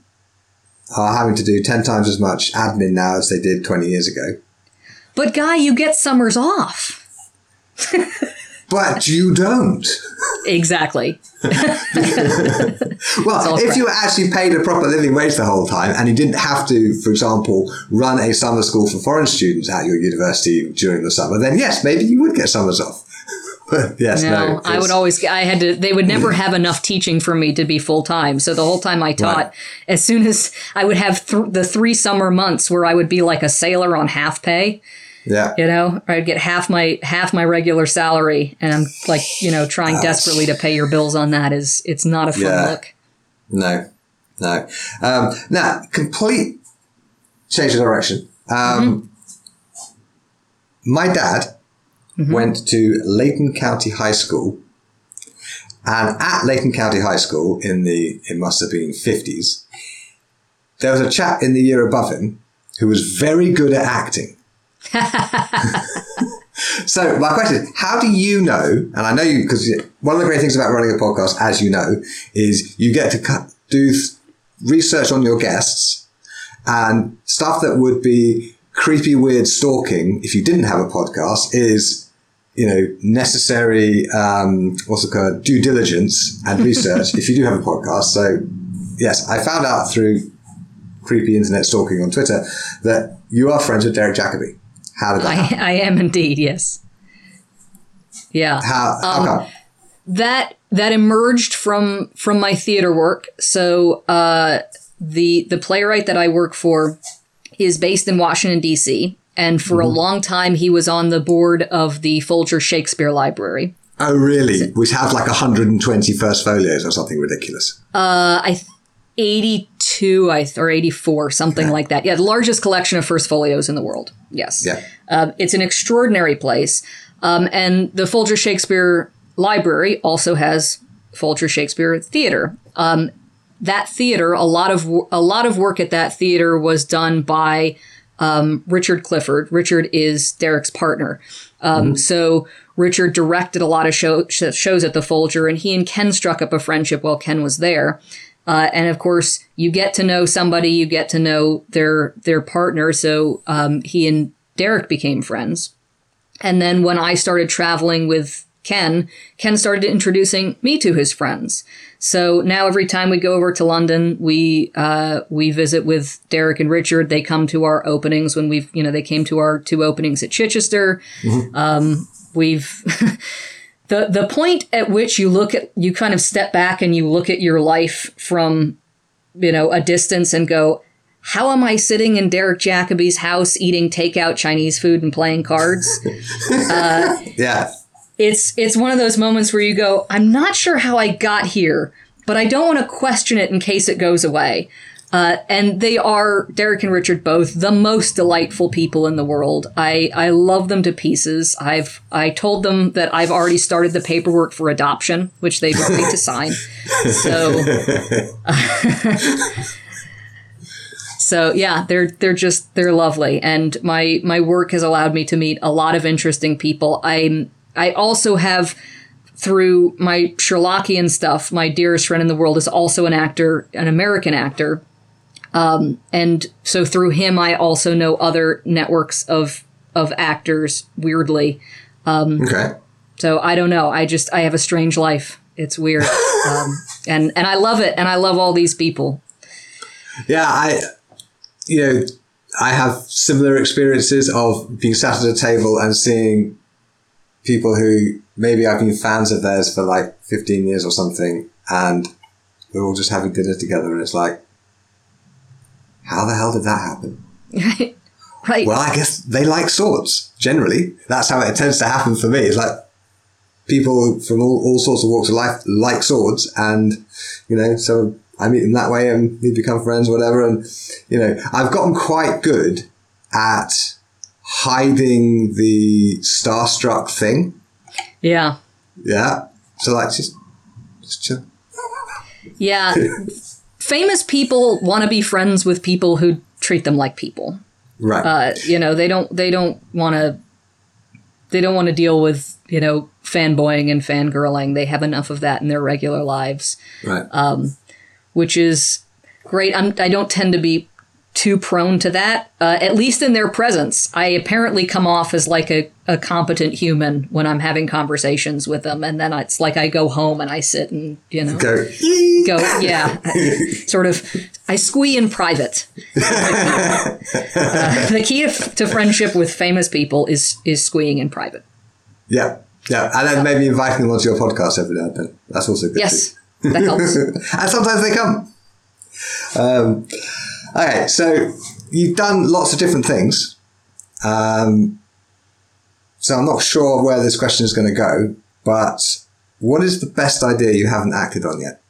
are having to do 10 times as much admin now as they did 20 years ago. But guy, you get summers off. But you don't. Exactly. Well, if crap. you were actually paid a proper living wage the whole time and you didn't have to, for example, run a summer school for foreign students at your university during the summer, then yes, maybe you would get summers off. Yes, no. No, I would always. I had to. They would never have enough teaching for me to be full time. So the whole time I taught, Right. as soon as I would have th- the three summer months where I would be like a sailor on half pay, Yeah. you know, I'd get half my half my regular salary, and I'm like, you know, trying desperately to pay your bills on that. Is it's not a fun Yeah. look. No, no. Um, now, complete change of direction. Um, My dad Mm-hmm. went to Leyton County High School, and at Leyton County High School in the it must have been fifties, there was a chap in the year above him who was very good at acting. So my question is, how do you know? And I know you because one of the great things about running a podcast, as you know, is you get to do th- research on your guests and stuff that would be creepy, weird stalking if you didn't have a podcast is, you know, necessary um, what's it called due diligence and research if you do have a podcast. So yes, I found out through creepy internet stalking on Twitter that you are friends with Derek Jacobi. How did that? I, I am indeed. Yes. Yeah. How, how come? that that emerged from from my theater work. So uh, the the playwright that I work for is based in Washington D.C. and for a long time he was on the board of the Folger Shakespeare Library. Oh, really? Which have like 120 first folios or something ridiculous. Uh, I th- 82 I th- or 84 something like that. Yeah, the largest collection of first folios in the world. Yes. Yeah. Um, it's an extraordinary place. Um, and the Folger Shakespeare Library also has Folger Shakespeare Theater. Um, that theater, a lot of a lot of work at that theater was done by um, Richard Clifford. Richard is Derek's partner. Um, So Richard directed a lot of show, sh- shows at the Folger, and he and Ken struck up a friendship while Ken was there. Uh, and of course, you get to know somebody, you get to know their their partner. So um, he and Derek became friends. And then when I started traveling with Ken, Ken started introducing me to his friends. So now every time we go over to London, we uh, we visit with Derek and Richard. They come to our openings when we've you know they came to our two openings at Chichester. Um, we've the the point at which you look at you kind of step back and you look at your life from you know a distance and go how am i sitting in derek jacobi's house eating takeout chinese food and playing cards Yeah. It's it's one of those moments where you go i'm not sure how i got here but i don't want to question it in case it goes away uh, and they are Derek and Richard both the most delightful people in the world. I, I love them to pieces. I've I told them that I've already started the paperwork for adoption, which they've agreed to sign. So So yeah, they're they're just they're lovely, and my my work has allowed me to meet a lot of interesting people. I'm I also have through my Sherlockian stuff, my dearest friend in the world is also an actor, an American actor. Um, and so through him, I also know other networks of of actors. Weirdly, Okay. so I don't know. I just I have a strange life. It's weird, um, and and I love it, and I love all these people. Yeah, I, you know, I have similar experiences of being sat at a table and seeing people who maybe I've been fans of theirs for like 15 years or something, and we're all just having dinner together, and it's like, how the hell did that happen? right. Well, I guess they like swords. Generally, that's how it tends to happen for me. It's like people from all, all sorts of walks of life like swords, and you know, so I meet them that way, and we become friends, whatever. And you know, I've gotten quite good at hiding the starstruck thing. yeah. Yeah. So like, just just chill. Yeah. Famous people want to be friends with people who treat them like people. Right. Uh, you know, they don't they don't want to they don't want to deal with, you know, fanboying and fangirling. They have enough of that in their regular lives, right. Um, which is great. I'm, I don't tend to be too prone to that, uh, at least in their presence. I apparently come off as like a, a competent human when I'm having conversations with them. And then it's like I go home and I sit and, you know, Go. go, yeah, sort of. I squee in private. Uh, the key to, to friendship with famous people is is squeeing in private. Yeah. Yeah. And then maybe inviting them onto your podcast every now and then. That's also good. too. Yes, that helps. and sometimes they come. Um, okay, so you've done lots of different things. Um, so I'm not sure where this question is going to go, but what is the best idea you haven't acted on yet?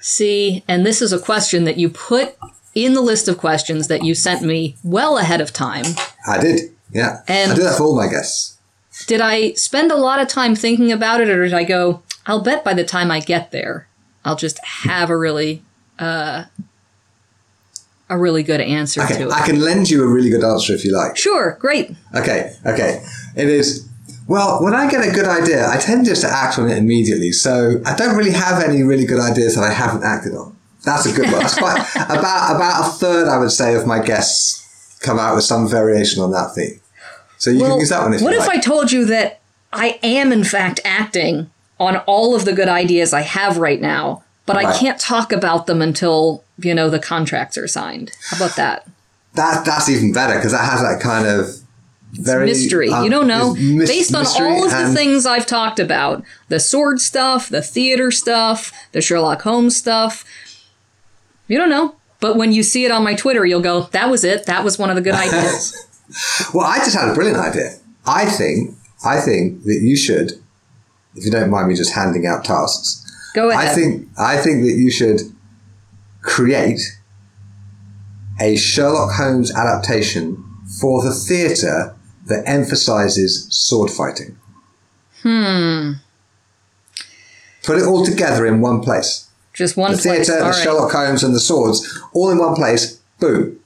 See, and this is a question that you put in the list of questions that you sent me well ahead of time. I did, yeah. And- I do that for all my guests. Did I spend a lot of time thinking about it, or did I go, I'll bet by the time I get there, I'll just have a really, uh, a really good answer Okay, to it? I can lend you a really good answer if you like. Sure, great. Okay, okay. It is. Well, when I get a good idea, I tend just to act on it immediately. So I don't really have any really good ideas that I haven't acted on. That's a good one. That's quite about about a third, I would say, of my guests come out with some variation on that theme. So you can use that one if what if like. I told you that I am in fact acting on all of the good ideas I have right now, but I can't talk about them until you know the contracts are signed? How about that? that that's even better because that has that kind of very mystery. um, you don't know. mys- Based on all of the and- things I've talked about the sword stuff, the theater stuff, the Sherlock Holmes stuff you don't know. But when you see it on my Twitter, you'll go, that was it. That was one of the good ideas. Well, I just had a brilliant idea. I think I think that you should, if you don't mind me just handing out tasks. Go ahead. I think I think that you should create a Sherlock Holmes adaptation for the theatre that emphasizes sword fighting. Hmm. Put it all together in one place. Just one The place. theatre, the right. Sherlock Holmes, and the swords, all in one place. Boom.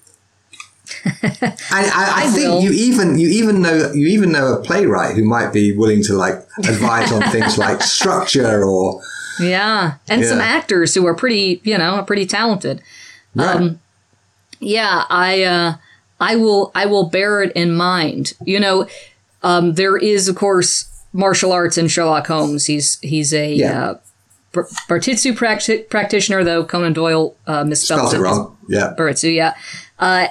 And I, I, I think will. you even you even know you even know a playwright who might be willing to like advise on things like structure or Yeah. And some actors who are pretty, you know, pretty talented. right. Yeah, I uh, I will I will bear it in mind. You know, um, there is of course martial arts in Sherlock Holmes. He's he's a Yeah. uh, Bartitsu practi- practitioner, though Conan Doyle uh, misspelled Spelled it wrong. Yeah. Baritsu, yeah. Uh,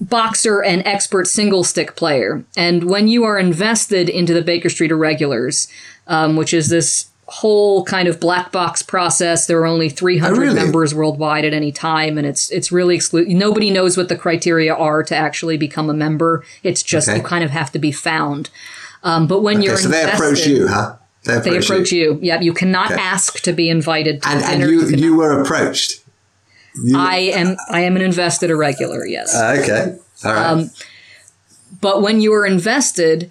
boxer and expert single stick player. And when you are invested into the Baker Street Irregulars, um, which is this whole kind of black box process, there are only 300 Oh, really? members worldwide at any time, and it's it's really exclusive. Nobody knows what the criteria are to actually become a member. It's just Okay. you kind of have to be found. Um, but when you're Okay, so they invested, approach you, huh? They approach, They approach you. Yep, you cannot Okay. ask to be invited to and and you you were approached. You, I am I am an invested irregular. Yes. Uh, okay. All right. Um, But when you are invested,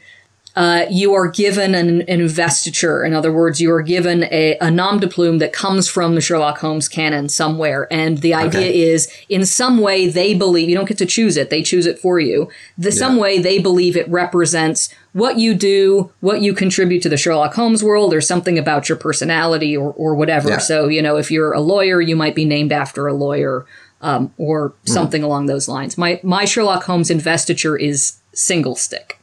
uh, you are given an, an, investiture. In other words, you are given a, a nom de plume that comes from the Sherlock Holmes canon somewhere. And the idea okay. is, in some way, they believe you don't get to choose it; they choose it for you. The yeah. some way they believe it represents what you do, what you contribute to the Sherlock Holmes world, or something about your personality, or or whatever. Yeah. So you know, if you're a lawyer, you might be named after a lawyer. Um, or hmm. something mm. along those lines. My my Sherlock Holmes investiture is single stick.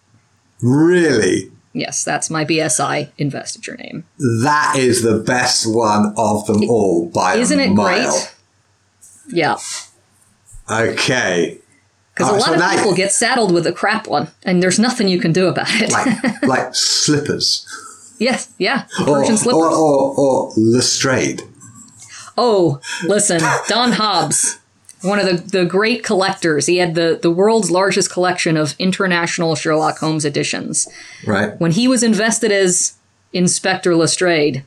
Really? Yes, that's my BSI investiture name. That is the best one of them all by the Isn't it mile. great? Yeah. Okay. Because a lot so of people get saddled with a crap one, and there's nothing you can do about it. like, like slippers. Yes, yeah. Or, slippers. Or, or, or Lestrade. Oh, listen, Don Hobbs one of the, the great collectors. He had the, the world's largest collection of international Sherlock Holmes editions. Right. When he was invested as Inspector Lestrade,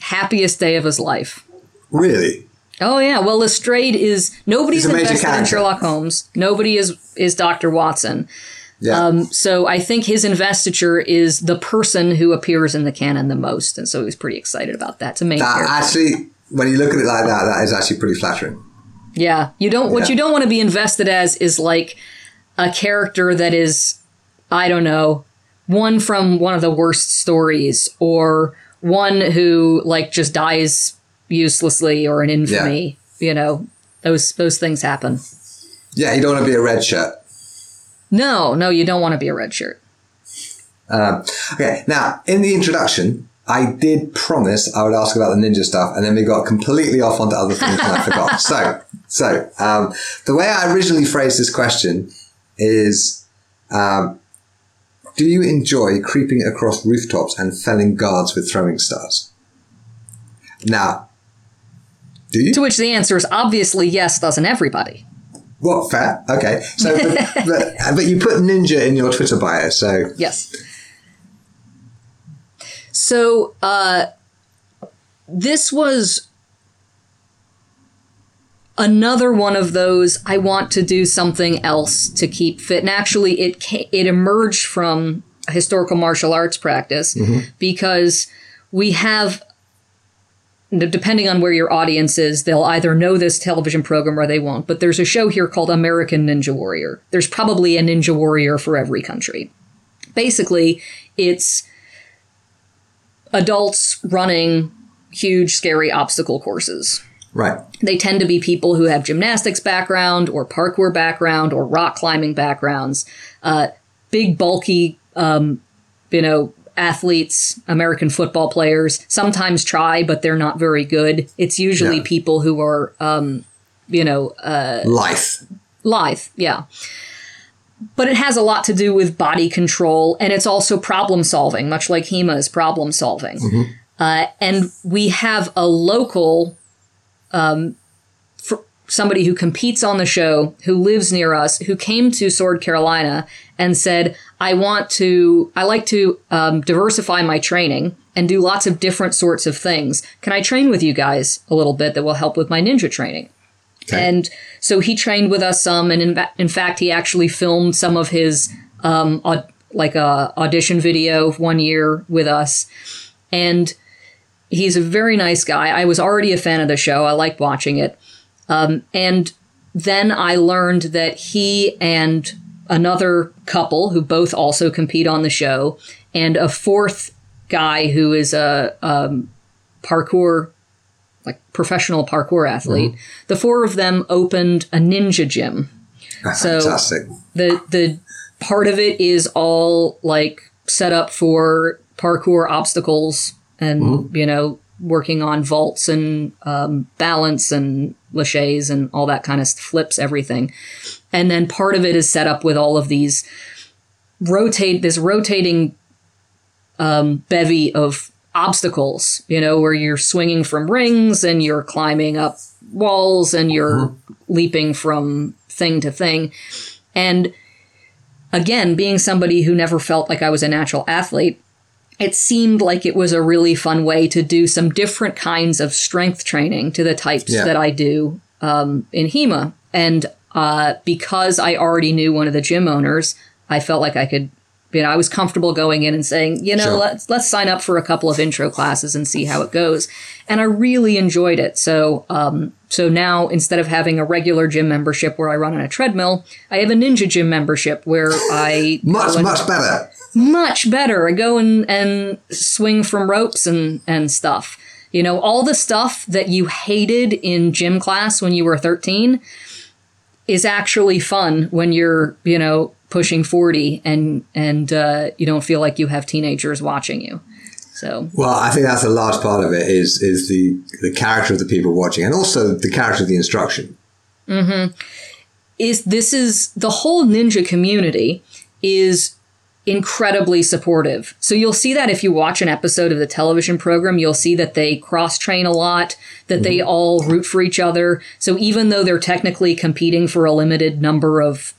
happiest day of his life. Really? Oh yeah. Well, Lestrade is nobody's invested in Sherlock Holmes. Nobody is is Doctor Watson. Yeah. Um, so I think his investiture is the person who appears in the canon the most, and so he's pretty excited about that. To make that actually, when you look at it like that, that is actually pretty flattering. Yeah. You don't, what you don't want to be invested as is like a character that is, I don't know, one from one of the worst stories or one who like just dies uselessly or in infamy. Yeah. You know, those, those things happen. Yeah. You don't want to be a red shirt. No, no, you don't want to be a red shirt. Um, okay. Now, in the introduction, I did promise I would ask about the ninja stuff, and then we got completely off onto other things and I forgot. So, so um, the way I originally phrased this question is: um, Do you enjoy creeping across rooftops and felling guards with throwing stars? Now, do you? To which the answer is obviously yes. Doesn't everybody? What fair? Okay, so but, but, but you put ninja in your Twitter bio, so yes. So uh, this was another one of those. I want to do something else to keep fit, and actually, it it emerged from a historical martial arts practice mm-hmm. because we have depending on where your audience is, they'll either know this television program or they won't. But there's a show here called American Ninja Warrior. There's probably a Ninja Warrior for every country. Basically, it's adults running huge, scary obstacle courses. Right. They tend to be people who have gymnastics background or parkour background or rock climbing backgrounds. Uh, big, bulky, um, you know, athletes, American football players sometimes try, but they're not very good. It's usually yeah. people who are, um, you know, uh, life. Lithe, yeah but it has a lot to do with body control and it's also problem solving, much like HEMA is problem solving. Mm-hmm. Uh, and we have a local, um, somebody who competes on the show who lives near us who came to Sword Carolina and said, I want to, I like to um, diversify my training and do lots of different sorts of things. Can I train with you guys a little bit that will help with my ninja training? Okay. And so he trained with us some, and in, in fact, he actually filmed some of his um, aud- like a audition video one year with us, and he's a very nice guy. I was already a fan of the show. I liked watching it, um, and then I learned that he and another couple who both also compete on the show, and a fourth guy who is a um, parkour like professional parkour athlete. Mm-hmm. The four of them opened a ninja gym. So Fantastic. the the part of it is all like set up for parkour obstacles and mm-hmm. you know working on vaults and um, balance and laches and all that kind of flips everything and then part of it is set up with all of these rotate this rotating um, bevy of obstacles, you know, where you're swinging from rings and you're climbing up walls and you're mm-hmm. leaping from thing to thing. And again, being somebody who never felt like I was a natural athlete, it seemed like it was a really fun way to do some different kinds of strength training to the types yeah. that I do um, in HEMA. And uh, because I already knew one of the gym owners, I felt like I could you know, I was comfortable going in and saying, you know, Sure. let's let's sign up for a couple of intro classes and see how it goes. And I really enjoyed it. So um, so now instead of having a regular gym membership where I run on a treadmill, I have a ninja gym membership where I Much, and- much better. much better. I go and, and swing from ropes and, and stuff. You know, all the stuff that you hated in gym class when you were 13 is actually fun when you're, you know, pushing 40 and, and uh, you don't feel like you have teenagers watching you. So, Well, I think that's a large part of it is is the the character of the people watching, and also the character of the instruction. is this is the whole ninja community is incredibly supportive. So you'll see that if you watch an episode of the television program, you'll see that they cross train a lot, that they all root for each other. So even though they're technically competing for a limited number of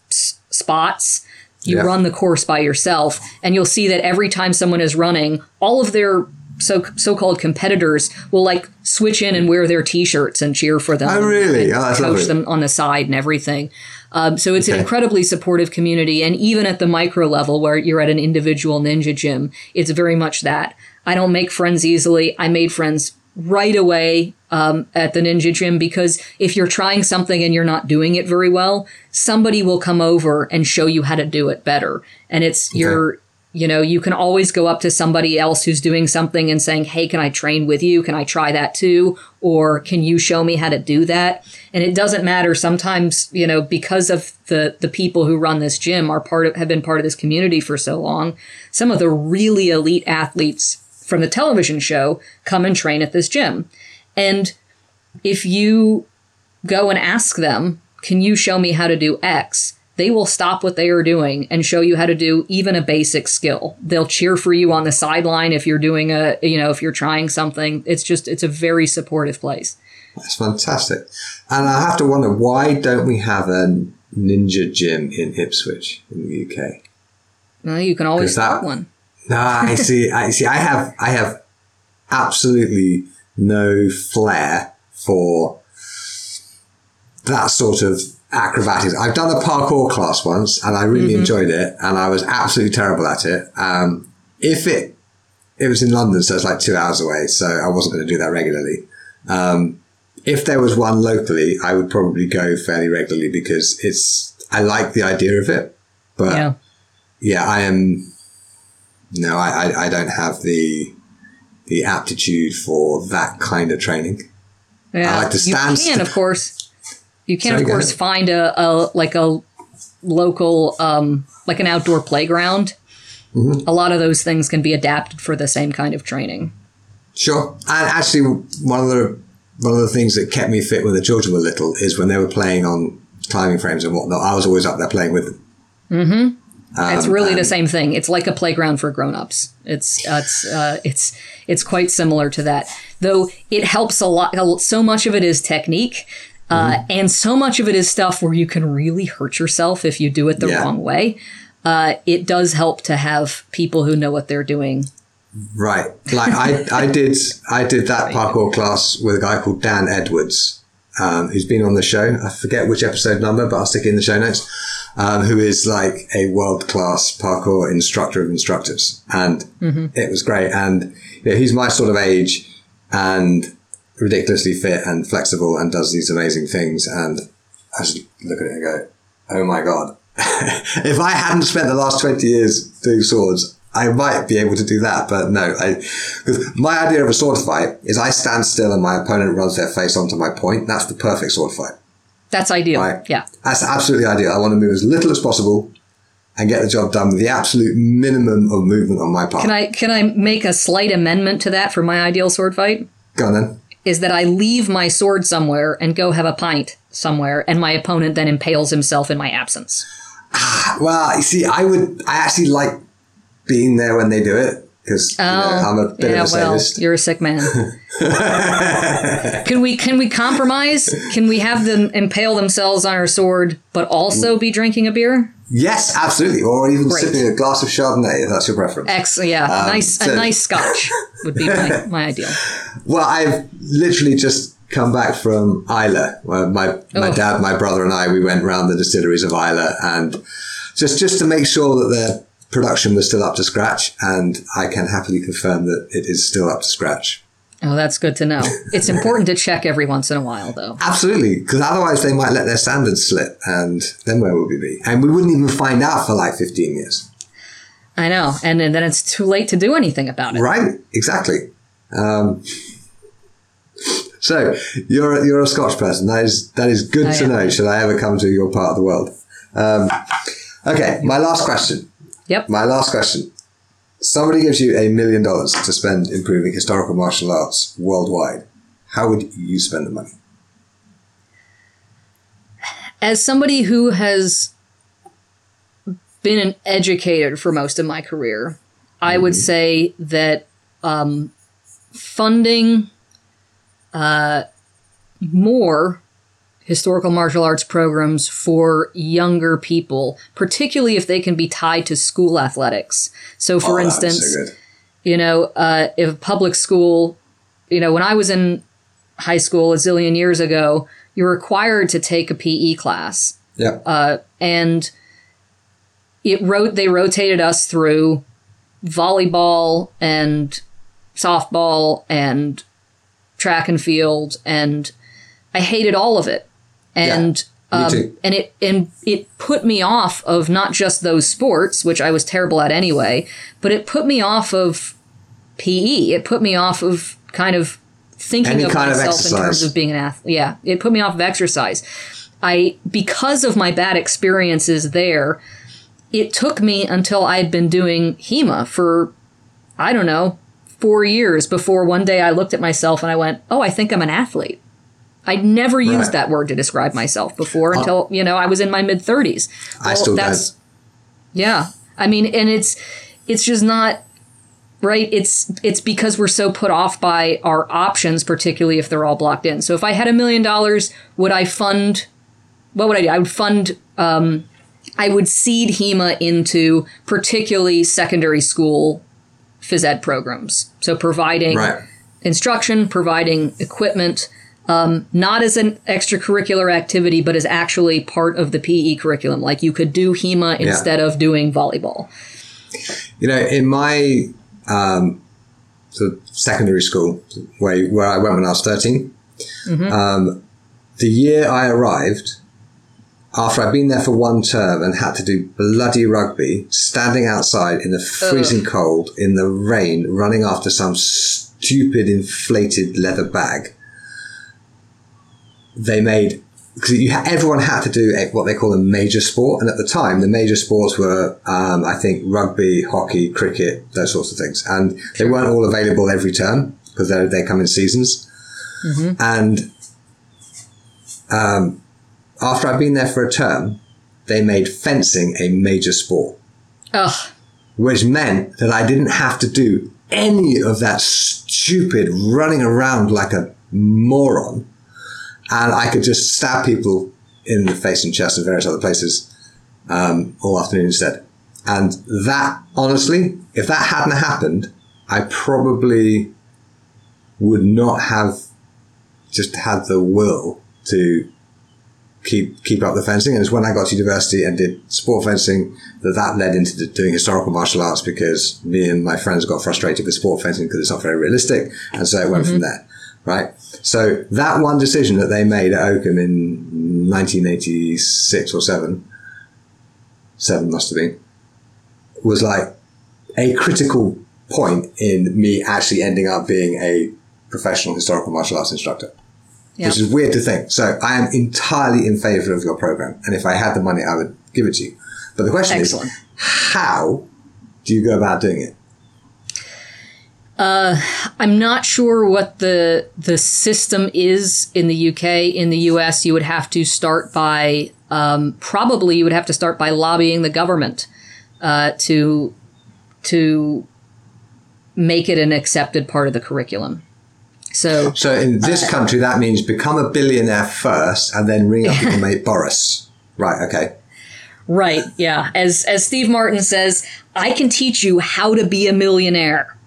spots, you Yeah. run the course by yourself and you'll see that every time someone is running, all of their so so-called competitors will like switch in and wear their t-shirts and cheer for them. Oh, really? and Oh, coach them on the side and everything. Um, so it's an incredibly supportive community, and even at the micro level where you're at an individual ninja gym, it's very much that. I don't make friends easily. I made friends right away um, at the ninja gym because if you're trying something and you're not doing it very well, somebody will come over and show you how to do it better. And it's your you know, you can always go up to somebody else who's doing something and saying, Hey, can I train with you? Can I try that too? Or can you show me how to do that? And it doesn't matter. Sometimes, you know, because of the, the people who run this gym are part of, have been part of this community for so long, some of the really elite athletes from the television show come and train at this gym. And if you go and ask them, can you show me how to do X? They will stop what they are doing and show you how to do even a basic skill. They'll cheer for you on the sideline if you're doing a, you know, if you're trying something. It's just, it's a very supportive place. That's fantastic. And I have to wonder why don't we have a ninja gym in Ipswich in the UK? Well, you can always that- start one. No, I see. I see. I have. I have absolutely no flair for that sort of acrobatics. I've done a parkour class once, and I really enjoyed it, and I was absolutely terrible at it. Um, if it it was in London, so it's like two hours away, so I wasn't going to do that regularly. Um, if there was one locally, I would probably go fairly regularly because it's. I like the idea of it, but Yeah. yeah, I am. No, I, I, I don't have the the aptitude for that kind of training. Yeah. like to stand You can, st- of course. You can, Sorry, of course, find a, a like a local, um, like an outdoor playground. Mm-hmm. A lot of those things can be adapted for the same kind of training. Sure, and actually, one of the one of the things that kept me fit when the children were little is when they were playing on climbing frames and whatnot. I was always up there playing with them. Um, it's really the same thing. It's like a playground for grown-ups. It's uh, it's uh, it's it's quite similar to that. Though it helps a lot. So much of it is technique, uh, Mm-hmm. and so much of it is stuff where you can really hurt yourself if you do it the Yeah. wrong way. Uh, it does help to have people who know what they're doing. Right, like I, I did I did that parkour class with a guy called Dan Edwards, um, who's been on the show. I forget which episode number, but I'll stick it in the show notes. Um, who is like a world class parkour instructor of instructors, and it was great. And you know, he's my sort of age, and ridiculously fit and flexible, and does these amazing things. And I just look at it and go, "Oh my god!" if I hadn't spent the last twenty years doing swords, I might be able to do that, but no. I, my idea of a sword fight is I stand still and my opponent runs their face onto my point. That's the perfect sword fight. That's ideal. Right. Yeah. That's absolutely ideal. I want to move as little as possible and get the job done with the absolute minimum of movement on my part. Can I can I make a slight amendment to that for my ideal sword fight? Go on then. Is that I leave my sword somewhere and go have a pint somewhere, and my opponent then impales himself in my absence. Ah, well, you see, I would, I actually like being there when they do it because you know, I'm a bit Oh, yeah, of a well, sadist. you're a sick man. can we can we compromise? Can we have them impale themselves on our sword, but also be drinking a beer? Yes, absolutely. Or even Great. sipping a glass of Chardonnay if that's your preference. Ex, yeah, nice Um, so- a nice scotch would be my, my ideal. Well, I've literally just come back from Islay, where my, my Oh. dad, my brother, and I we went round the distilleries of Islay, and just just to make sure that they're production was still up to scratch, and I can happily confirm that it is still up to scratch. Oh, that's good to know. It's important to check every once in a while, though. Absolutely, because otherwise they might let their standards slip, and then where would we be? And we wouldn't even find out for like 15 years. I know, and, and then it's too late to do anything about it. Right, exactly. Um, so you're you're a Scotch person. That is that is good I to am. know. Should I ever come to your part of the world? Um, okay, my last question. Yep. My last question. Somebody gives you a million dollars to spend improving historical martial arts worldwide. How would you spend the money? As somebody who has been an educator for most of my career, I would say that um, funding uh, more historical martial arts programs for younger people, particularly if they can be tied to school athletics. So, for Oh, that's so instance, you know, uh, if public school, you know, when I was in high school a zillion years ago, you're required to take a PE class Yeah. uh, and it wrote they rotated us through volleyball and softball and track and field and I hated all of it and me um, and it and it put me off of not just those sports which I was terrible at anyway but it put me off of PE it put me off of kind of thinking Any of kind of myself in terms of being an athlete yeah it put me off of exercise. I because of my bad experiences there, it took me until I'd been doing HEMA for I don't know, 4 years before one day I looked at myself and I went, "Oh, I think I'm an athlete." I'd never used that word to describe myself before until, you know, I was in my mid 30s. I still don't. Yeah. I mean, and it's it's just not right. It's it's because we're so put off by our options, particularly if they're all blocked in. So if I had a million dollars, would I fund what would I do? I would fund um I would seed HEMA into particularly secondary school phys ed programs. So providing Right. instruction, providing equipment, um, not as an extracurricular activity, but as actually part of the PE curriculum. Like you could do HEMA instead of doing volleyball. You know, in my um, sort of secondary school, where where I went when I was 13 um, the year I arrived, after I'd been there for one term and had to do bloody rugby, standing outside in the freezing cold, in the rain, running after some stupid inflated leather bag, they made because you ha- everyone had to do a, what they call a major sport, and at the time, the major sports were, um, I think, rugby, hockey, cricket, those sorts of things, and they weren't all available every term because they they come in seasons. And um, after I'd been there for a term, they made fencing a major sport Ugh. which meant that I didn't have to do any of that stupid running around like a moron. And I could just stab people in the face and chest and various other places um, all afternoon instead. And that, honestly, if that hadn't happened, I probably would not have just had the will to keep keep up the fencing. And it's when I got to university and did sport fencing that that led into doing historical martial arts because me and my friends got frustrated with sport fencing because it's not very realistic, and so it went from there. Right. So that one decision that they made at Oakham in 1986 or seven, seven must have been, was like a critical point in me actually ending up being a professional historical martial arts instructor Yeah. which is weird to think. So I am entirely in favor of your program. And if I had the money, I would give it to you. But the question Excellent. is, how do you go about doing it? I'm not sure what the the system is in the UK. In the US, you would have to start by um, probably you would have to start by lobbying the government uh, to to make it an accepted part of the curriculum. So So in this country, that means become a billionaire first and then ring up your mate Boris. Right, okay. Right, yeah. As as Steve Martin says, I can teach you how to be a millionaire.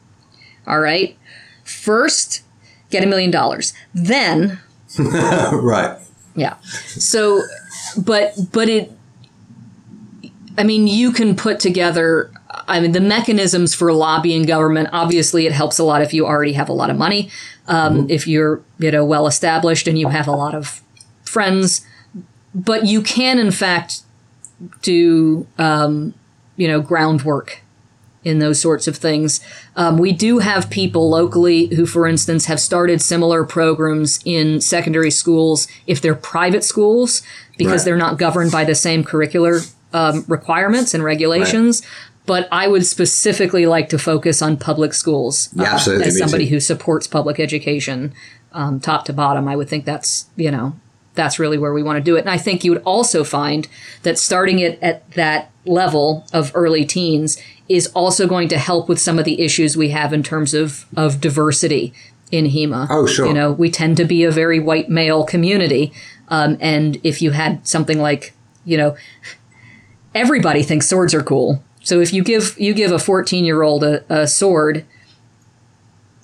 All right? First, get a million dollars. Then, right. yeah. So but but it I mean, you can put together I mean, the mechanisms for lobbying government, obviously, it helps a lot if you already have a lot of money, um, if you're, you know, well established and you have a lot of friends. But you can, in fact, do, um, you know, groundwork in those sorts of things. Um, we do have people locally who, for instance, have started similar programs in secondary schools if they're private schools because Right. they're not governed by the same curricular um, requirements and regulations. But I would specifically like to focus on public schools uh, Yeah, absolutely, as somebody who supports public education um, top to bottom. I would think that's you know that's really where we want to do it. And I think you would also find that starting it at that level of early teens is also going to help with some of the issues we have in terms of of diversity in HEMA. Oh, sure. You know, we tend to be a very white male community, um, and if you had something like you know everybody thinks swords are cool. So if you give you give a 14 year old a, a sword,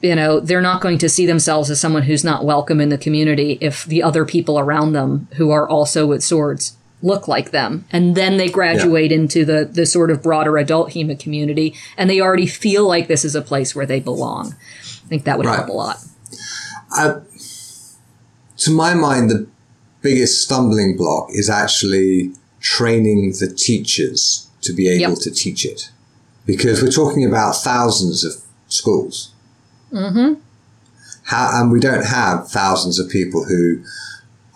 you know they're not going to see themselves as someone who's not welcome in the community if the other people around them who are also with swords look like them and then they graduate into the the sort of broader adult HEMA community and they already feel like this is a place where they belong. I think that would Right. help a lot. to my mind, the biggest stumbling block is actually training the teachers to be able Yep. to teach it. Because we're talking about thousands of schools. Mm-hmm. How, and we don't have thousands of people who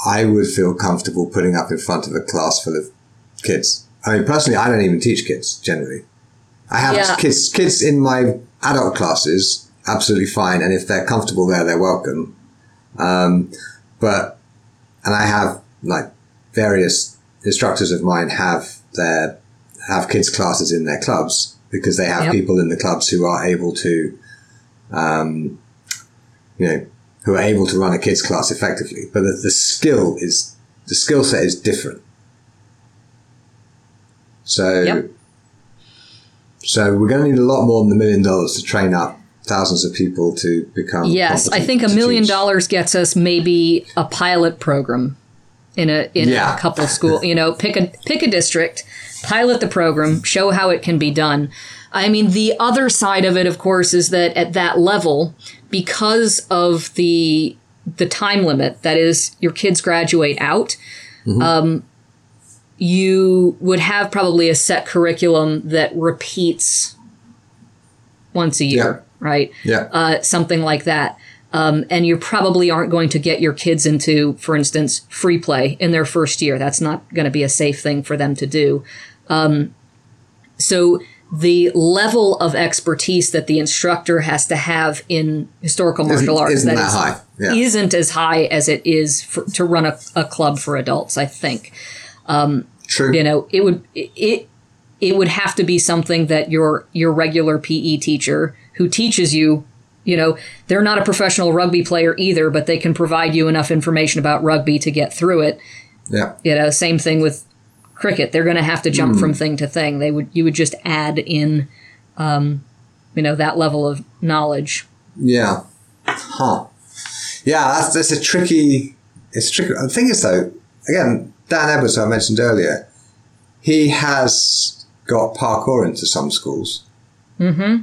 I would feel comfortable putting up in front of a class full of kids. I mean, personally, I don't even teach kids generally. I have Yeah. kids, kids in my adult classes, absolutely fine. And if they're comfortable there, they're welcome. Um, but, and I have like various instructors of mine have their, have kids classes in their clubs because they have Yep. people in the clubs who are able to, um, you know, who are able to run a kids class effectively. But the, the skill is, the skill set is different. So, Yep. so we're going to need a lot more than a million dollars to train up thousands of people to become. Yes, I think a million teach. dollars gets us maybe a pilot program in a in Yeah. a couple school. You know, pick a pick a district, pilot the program, show how it can be done. I mean, the other side of it, of course, is that at that level, because of the the time limit, that is, your kids graduate out. Um, you would have probably a set curriculum that repeats once a year, right? Yeah. uh, something like that. Um, and you probably aren't going to get your kids into, for instance, free play in their first year. That's not going to be a safe thing for them to do. Um, so the level of expertise that the instructor has to have in historical martial arts isn't that is- high. Yeah. isn't as high as it is for, to run a, a club for adults. I think um, True. you know it would it it would have to be something that your your regular PE teacher who teaches you you know they're not a professional rugby player either but they can provide you enough information about rugby to get through it Yeah. you know same thing with cricket they're going to have to jump from thing to thing they would you would just add in um, you know that level of knowledge Yeah. Huh. Yeah, that's, that's a tricky. It's tricky. The thing is, though, again, Dan Edwards, I mentioned earlier, he has got parkour into some schools. Mm-hmm.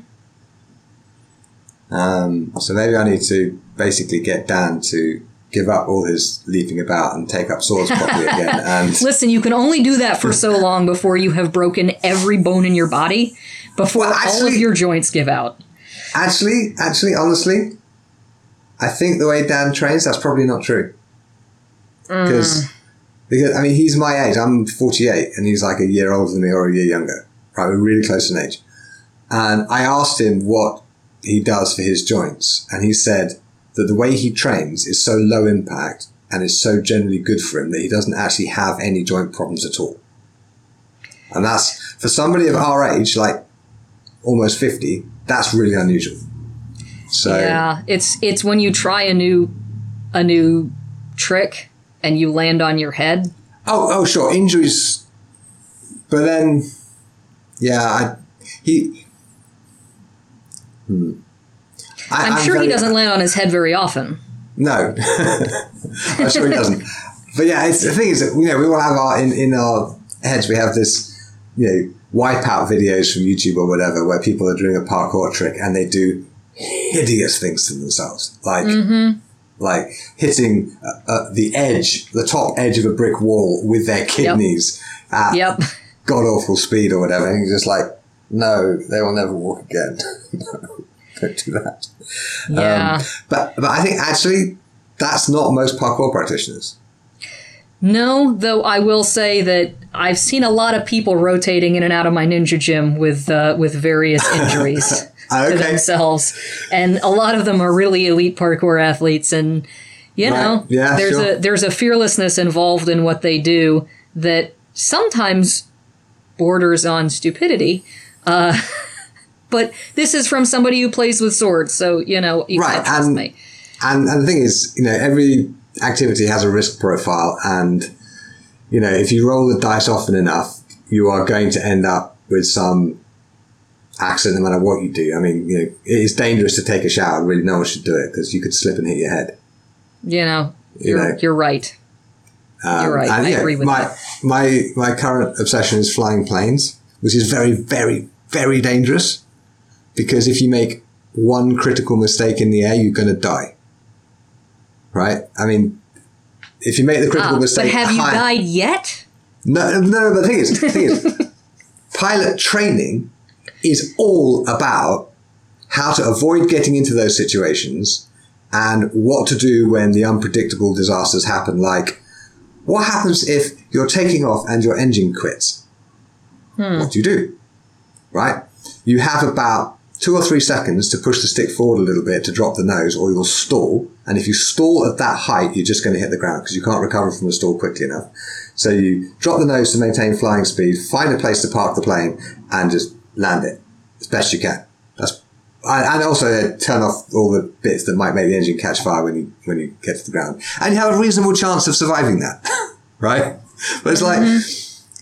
Um, so maybe I need to basically get Dan to give up all his leaping about and take up swords properly again. And listen you can only do that for so long before you have broken every bone in your body before Well, all of your joints give out actually, actually, honestly, I think the way Dan trains, that's probably not true. Mm. Because, because I mean, he's my age. I'm 48, and he's like a year older than me or a year younger. Right, we're really close in age. And I asked him what he does for his joints, and he said that the way he trains is so low impact and is so generally good for him that he doesn't actually have any joint problems at all. And that's for somebody of our age, like almost 50, that's really unusual. So Yeah, it's it's when you try a new a new trick and you land on your head. Oh, oh, sure, injuries. But then, yeah, I, he. Hmm. I, I'm, sure he doesn't land on his head very often. No, I'm sure he doesn't. But yeah, it's, the thing is that you know we all have our in, in our heads we have this you know wipeout videos from YouTube or whatever where people are doing a parkour trick and they do hideous things to themselves, like like hitting uh, uh, the edge, the top edge of a brick wall with their kidneys at Yep. god awful speed or whatever. And you're just like, no, they will never walk again. no, don't do that. Yeah. Um, but but I think actually that's not most parkour practitioners. No, though I will say that I've seen a lot of people rotating in and out of my ninja gym with uh, with various injuries to themselves, and a lot of them are really elite parkour athletes. And you Right. know, Yeah, there's sure. a there's a fearlessness involved in what they do that sometimes borders on stupidity. Uh, but this is from somebody who plays with swords, so you know you Right, can't trust and- me. And, and the thing is, you know, every activity has a risk profile, and you know, if you roll the dice often enough, you are going to end up with some accident, no matter what you do. I mean, you know, it is dangerous to take a shower. Really, no one should do it because you could slip and hit your head. You know, You you're know. you're right. Um, You're right. and, I yeah, agree with my, that. My my current obsession is flying planes, which is very, very, very dangerous because if you make one critical mistake in the air, you're going to die. Right? I mean, if you make the critical Ah, mistake, but have you high- died yet? No, no. But the thing is, the thing is, pilot training is all about how to avoid getting into those situations and what to do when the unpredictable disasters happen. Like, what happens if you're taking off and your engine quits? What do you do? Right? You have about two or three seconds to push the stick forward a little bit to drop the nose, or you'll stall. And if you stall at that height, you're just going to hit the ground because you can't recover from a stall quickly enough. So you drop the nose to maintain flying speed, find a place to park the plane, and just land it as best you can. That's and also uh, turn off all the bits that might make the engine catch fire when you when you get to the ground, and you have a reasonable chance of surviving that, right? But it's like,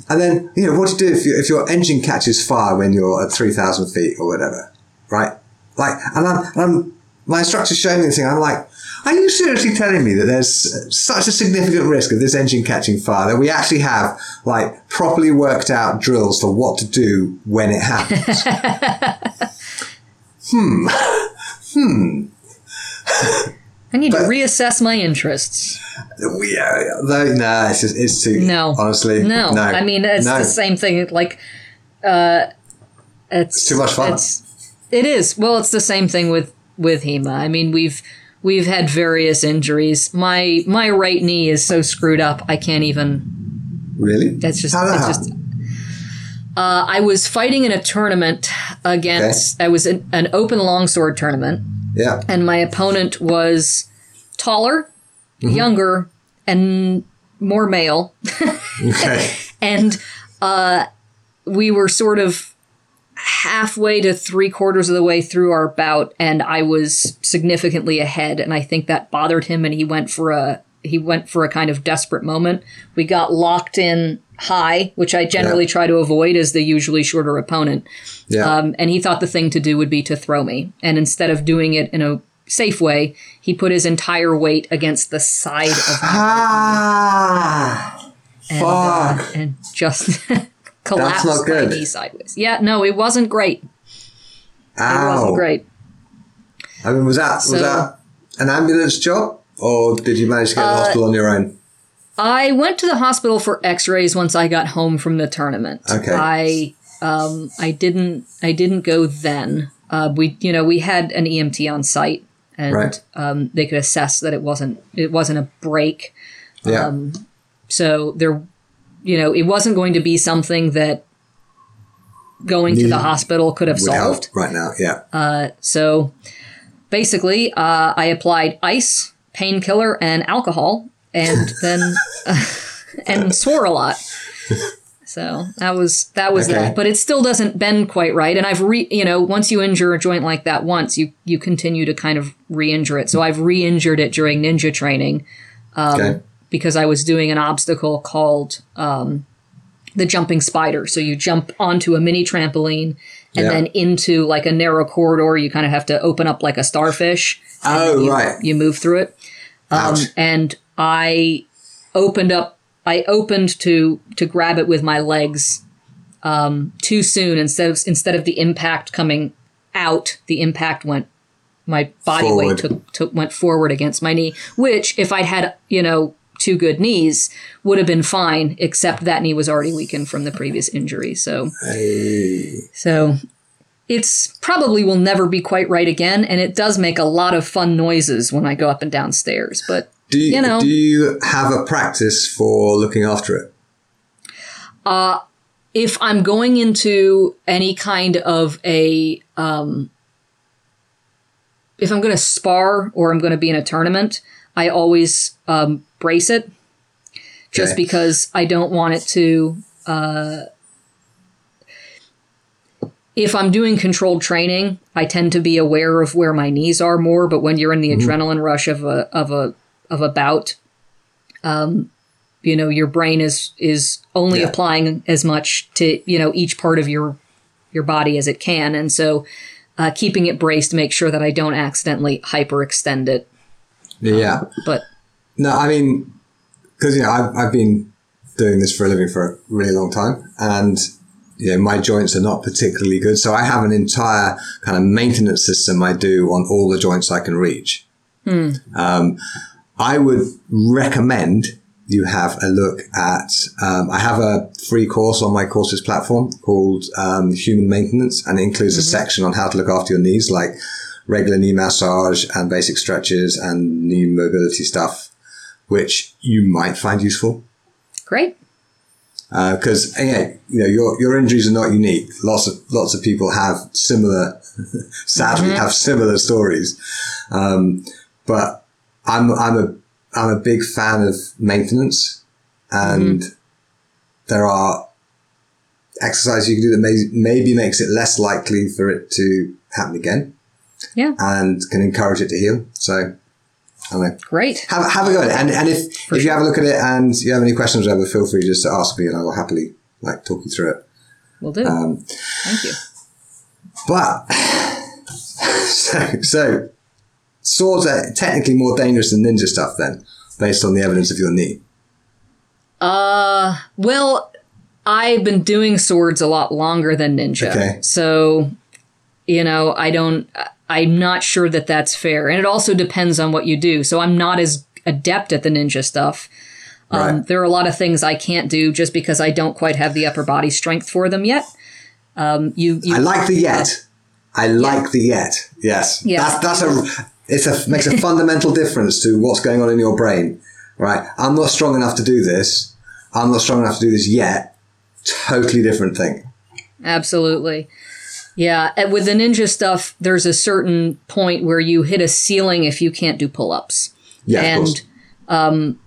and then you know what to do if, you, if your engine catches fire when you're at three thousand feet or whatever, right? Like, and I'm, and I'm my instructor's showing me this thing. I'm like, are you seriously telling me that there's such a significant risk of this engine catching fire that we actually have like properly worked out drills for what to do when it happens? Hmm. hmm. I need But- to reassess my interests. yeah, though, no, it's just it's too No. honestly No, no. I mean it's no. the same thing. Like, uh, it's too much fun. It's, it is. Well, it's the same thing with with Hema. I mean, we've we've had various injuries. My my right knee is so screwed up. I can't even. Really? That's just. How that it's just. Uh, I was fighting in a tournament against. Okay. I was in an open longsword tournament, Yeah. and my opponent was taller, Mm-hmm. younger, and more male. Okay. and uh, we were sort of halfway to three quarters of the way through our bout, and I was significantly ahead, and I think that bothered him, and he went for a he went for a kind of desperate moment. We got locked in high, which I generally Yeah. try to avoid as the usually shorter opponent. Yeah. Um, and he thought the thing to do would be to throw me, and instead of doing it in a safe way, he put his entire weight against the side of my ah. and, uh, and just collapsed not my good. knee sideways. Yeah, no, it wasn't great. It wasn't great. I mean, was that was that an ambulance job, or did you manage to get to the Uh, hospital on your own? I went to the hospital for X-rays once I got home from the tournament. Okay. I um I didn't I didn't go then. Uh, we you know we had an EMT on site and Right. um, they could assess that it wasn't it wasn't a break. Yeah. um, So there, you know, it wasn't going to be something that going to the hospital could have solved. right now. Yeah. So basically, uh, I applied ice, painkiller, and alcohol, and then and swore a lot. So that was that was Okay. that. But it still doesn't bend quite right. And I've re you know once you injure a joint like that once, you you continue to kind of re-injure it. So I've re-injured it during ninja training okay. Because I was doing an obstacle called um, the jumping spider. So you jump onto a mini trampoline and Yeah. then into like a narrow corridor. You kind of have to open up like a starfish. Oh, you, right. You move through it. Um, and I opened up. I opened to to grab it with my legs, um, too soon. Instead of instead of the impact coming out, the impact went. My body Forward. weight took, took went forward against my knee, which if I'd had you know two good knees would have been fine. Except that knee was already weakened from the previous injury. So Hey. so it's probably will never be quite right again, and it does make a lot of fun noises when I go up and down stairs. But Do you, You know. do you have a practice for looking after it? Uh, if I'm going into any kind of a um, if I'm going to spar or I'm going to be in a tournament, I always um, brace it, just Okay. because I don't want it to. Uh, if I'm doing controlled training, I tend to be aware of where my knees are more. But when you're in the adrenaline rush of a of a of a bout, um, you know your brain is is only Yeah. applying as much to you know each part of your your body as it can, and so uh, keeping it braced to make sure that I don't accidentally hyperextend it. Yeah. But No, I mean, because you know, I've, I've been doing this for a living for a really long time, and you know, my joints are not particularly good. So I have an entire kind of maintenance system I do on all the joints I can reach. Um, I would recommend you have a look at. Um, I have a free course on my courses platform called um, Human Maintenance, and it includes a section on how to look after your knees, like regular knee massage and basic stretches and knee mobility stuff, which you might find useful great, because yeah, you know your your injuries are not unique. Lots of lots of people have similar, sadly, have similar stories. Um, but I'm I'm a I'm a big fan of maintenance, and there are exercises you can do that may, maybe makes it less likely for it to happen again, yeah, and can encourage it to heal. So. I don't know. great. Have, have a go at it. And, and if, if you have a look at it and you have any questions or whatever, feel free just to ask me and I will happily like talk you through it. We'll do. Um, Thank you. but so, so swords are technically more dangerous than ninja stuff then, based on the evidence of your knee. Uh, well, I've been doing swords a lot longer than ninja. Okay. So, you know, I don't, I'm not sure that that's fair. And it also depends on what you do. So I'm not as adept at the ninja stuff. Um, Right. There are a lot of things I can't do just because I don't quite have the upper body strength for them yet. Um, you, you I like the yet. I like the yet. Yes. Yeah. That's, that's a, it's a, makes a fundamental difference to what's going on in your brain, right? I'm not strong enough to do this. I'm not strong enough to do this yet. Totally different thing. Absolutely. Yeah, and with the ninja stuff, there's a certain point where you hit a ceiling if you can't do pull ups. Yeah, of and course. um,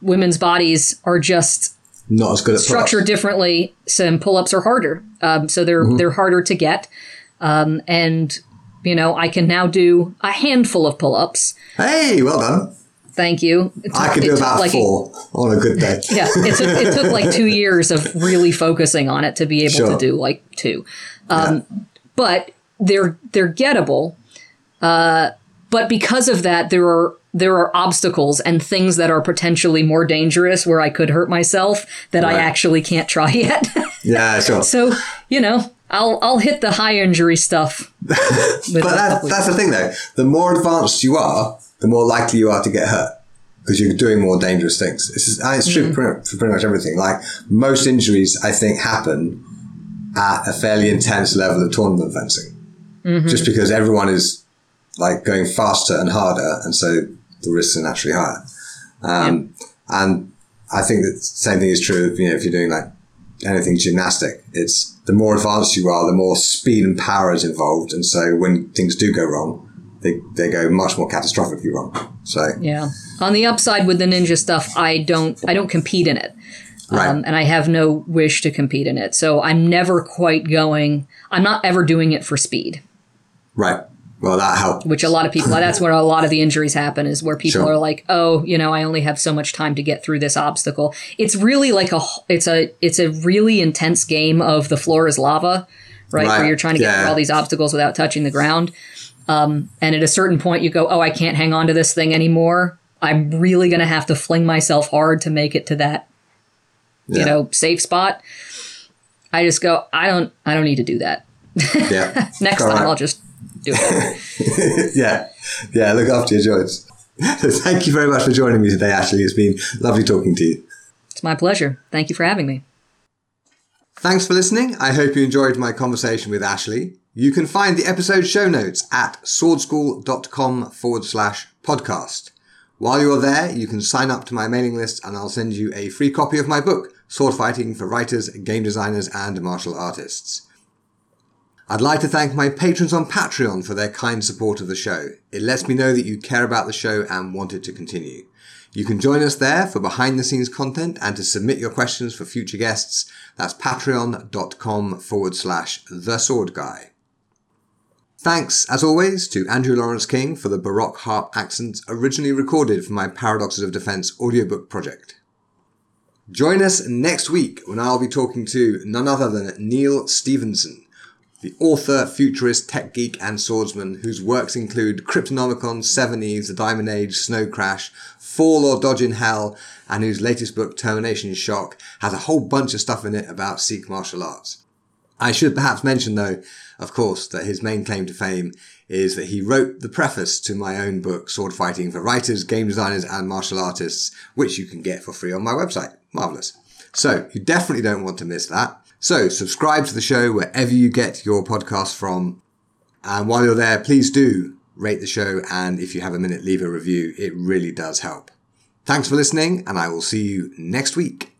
women's bodies are just Not as good at structured pull-ups. differently. Some pull ups are harder, um, so they're they're harder to get. Um, and you know, I can now do a handful of pull ups. Hey, well done. Thank you. It I took- could do about like- four on a good day. yeah, it took, it took like two years of really focusing on it to be able Sure. to do like two. Um, But they're they're gettable. Uh, but because of that, there are there are obstacles and things that are potentially more dangerous where I could hurt myself that I actually can't try yet. Yeah, sure. so you know, I'll I'll hit the high injury stuff. But that, that's the thing, though. The more advanced you are, the more likely you are to get hurt because you're doing more dangerous things. Is, and it's true for, for pretty much everything. Like most injuries, I think, happen at a fairly intense level of tournament fencing, just because everyone is like going faster and harder, and so the risks are naturally higher. Um, And I think that the same thing is true of you know if you're doing like anything gymnastic. It's the more advanced you are, the more speed and power is involved, and so when things do go wrong, they they go much more catastrophically wrong. So Yeah. On the upside with the ninja stuff, I don't I don't compete in it. right, Um, and I have no wish to compete in it. So I'm never quite going I'm not ever doing it for speed, right. Well, that helped. which a lot of people that's where a lot of the injuries happen is where people Sure. are like, "Oh, you know, I only have so much time to get through this obstacle." It's really like a it's a it's a really intense game of the floor is lava, right? Right. Where you're trying to get Yeah. through all these obstacles without touching the ground. Um, and at a certain point, you go, "Oh, I can't hang on to this thing anymore. I'm really going to have to fling myself hard to make it to that, Yeah. you know, safe spot." I just go, I don't, I don't need to do that. Yeah. Next All time right. I'll just do it. yeah. Yeah. Look after your joints. So thank you very much for joining me today, Ashley. It's been lovely talking to you. it's my pleasure. Thank you for having me. Thanks for listening. I hope you enjoyed my conversation with Ashley. You can find the episode show notes at swordschool.com forward slash podcast. While you're there, you can sign up to my mailing list and I'll send you a free copy of my book, Sword Fighting for Writers, Game Designers, and Martial Artists. I'd like to thank my patrons on Patreon for their kind support of the show. It lets me know that you care about the show and want it to continue. You can join us there for behind the scenes content and to submit your questions for future guests. That's patreon.com forward slash the sword guy. Thanks, as always, to Andrew Lawrence King for the Baroque harp accents originally recorded for my Paradoxes of Defense audiobook project. Join us next week when I'll be talking to none other than Neal Stephenson, the author, futurist, tech geek, and swordsman whose works include Cryptonomicon, Seveneves, The Diamond Age, Snow Crash, Fall or Dodge in Hell, and whose latest book, Termination Shock, has a whole bunch of stuff in it about Sikh martial arts. I should perhaps mention, though, of course, that his main claim to fame is that he wrote the preface to my own book, Sword Fighting for Writers, Game Designers, and Martial Artists, which you can get for free on my website. Marvellous. So, you definitely don't want to miss that. So, subscribe to the show wherever you get your podcast from. And while you're there, please do rate the show. And if you have a minute, leave a review. It really does help. Thanks for listening, and I will see you next week.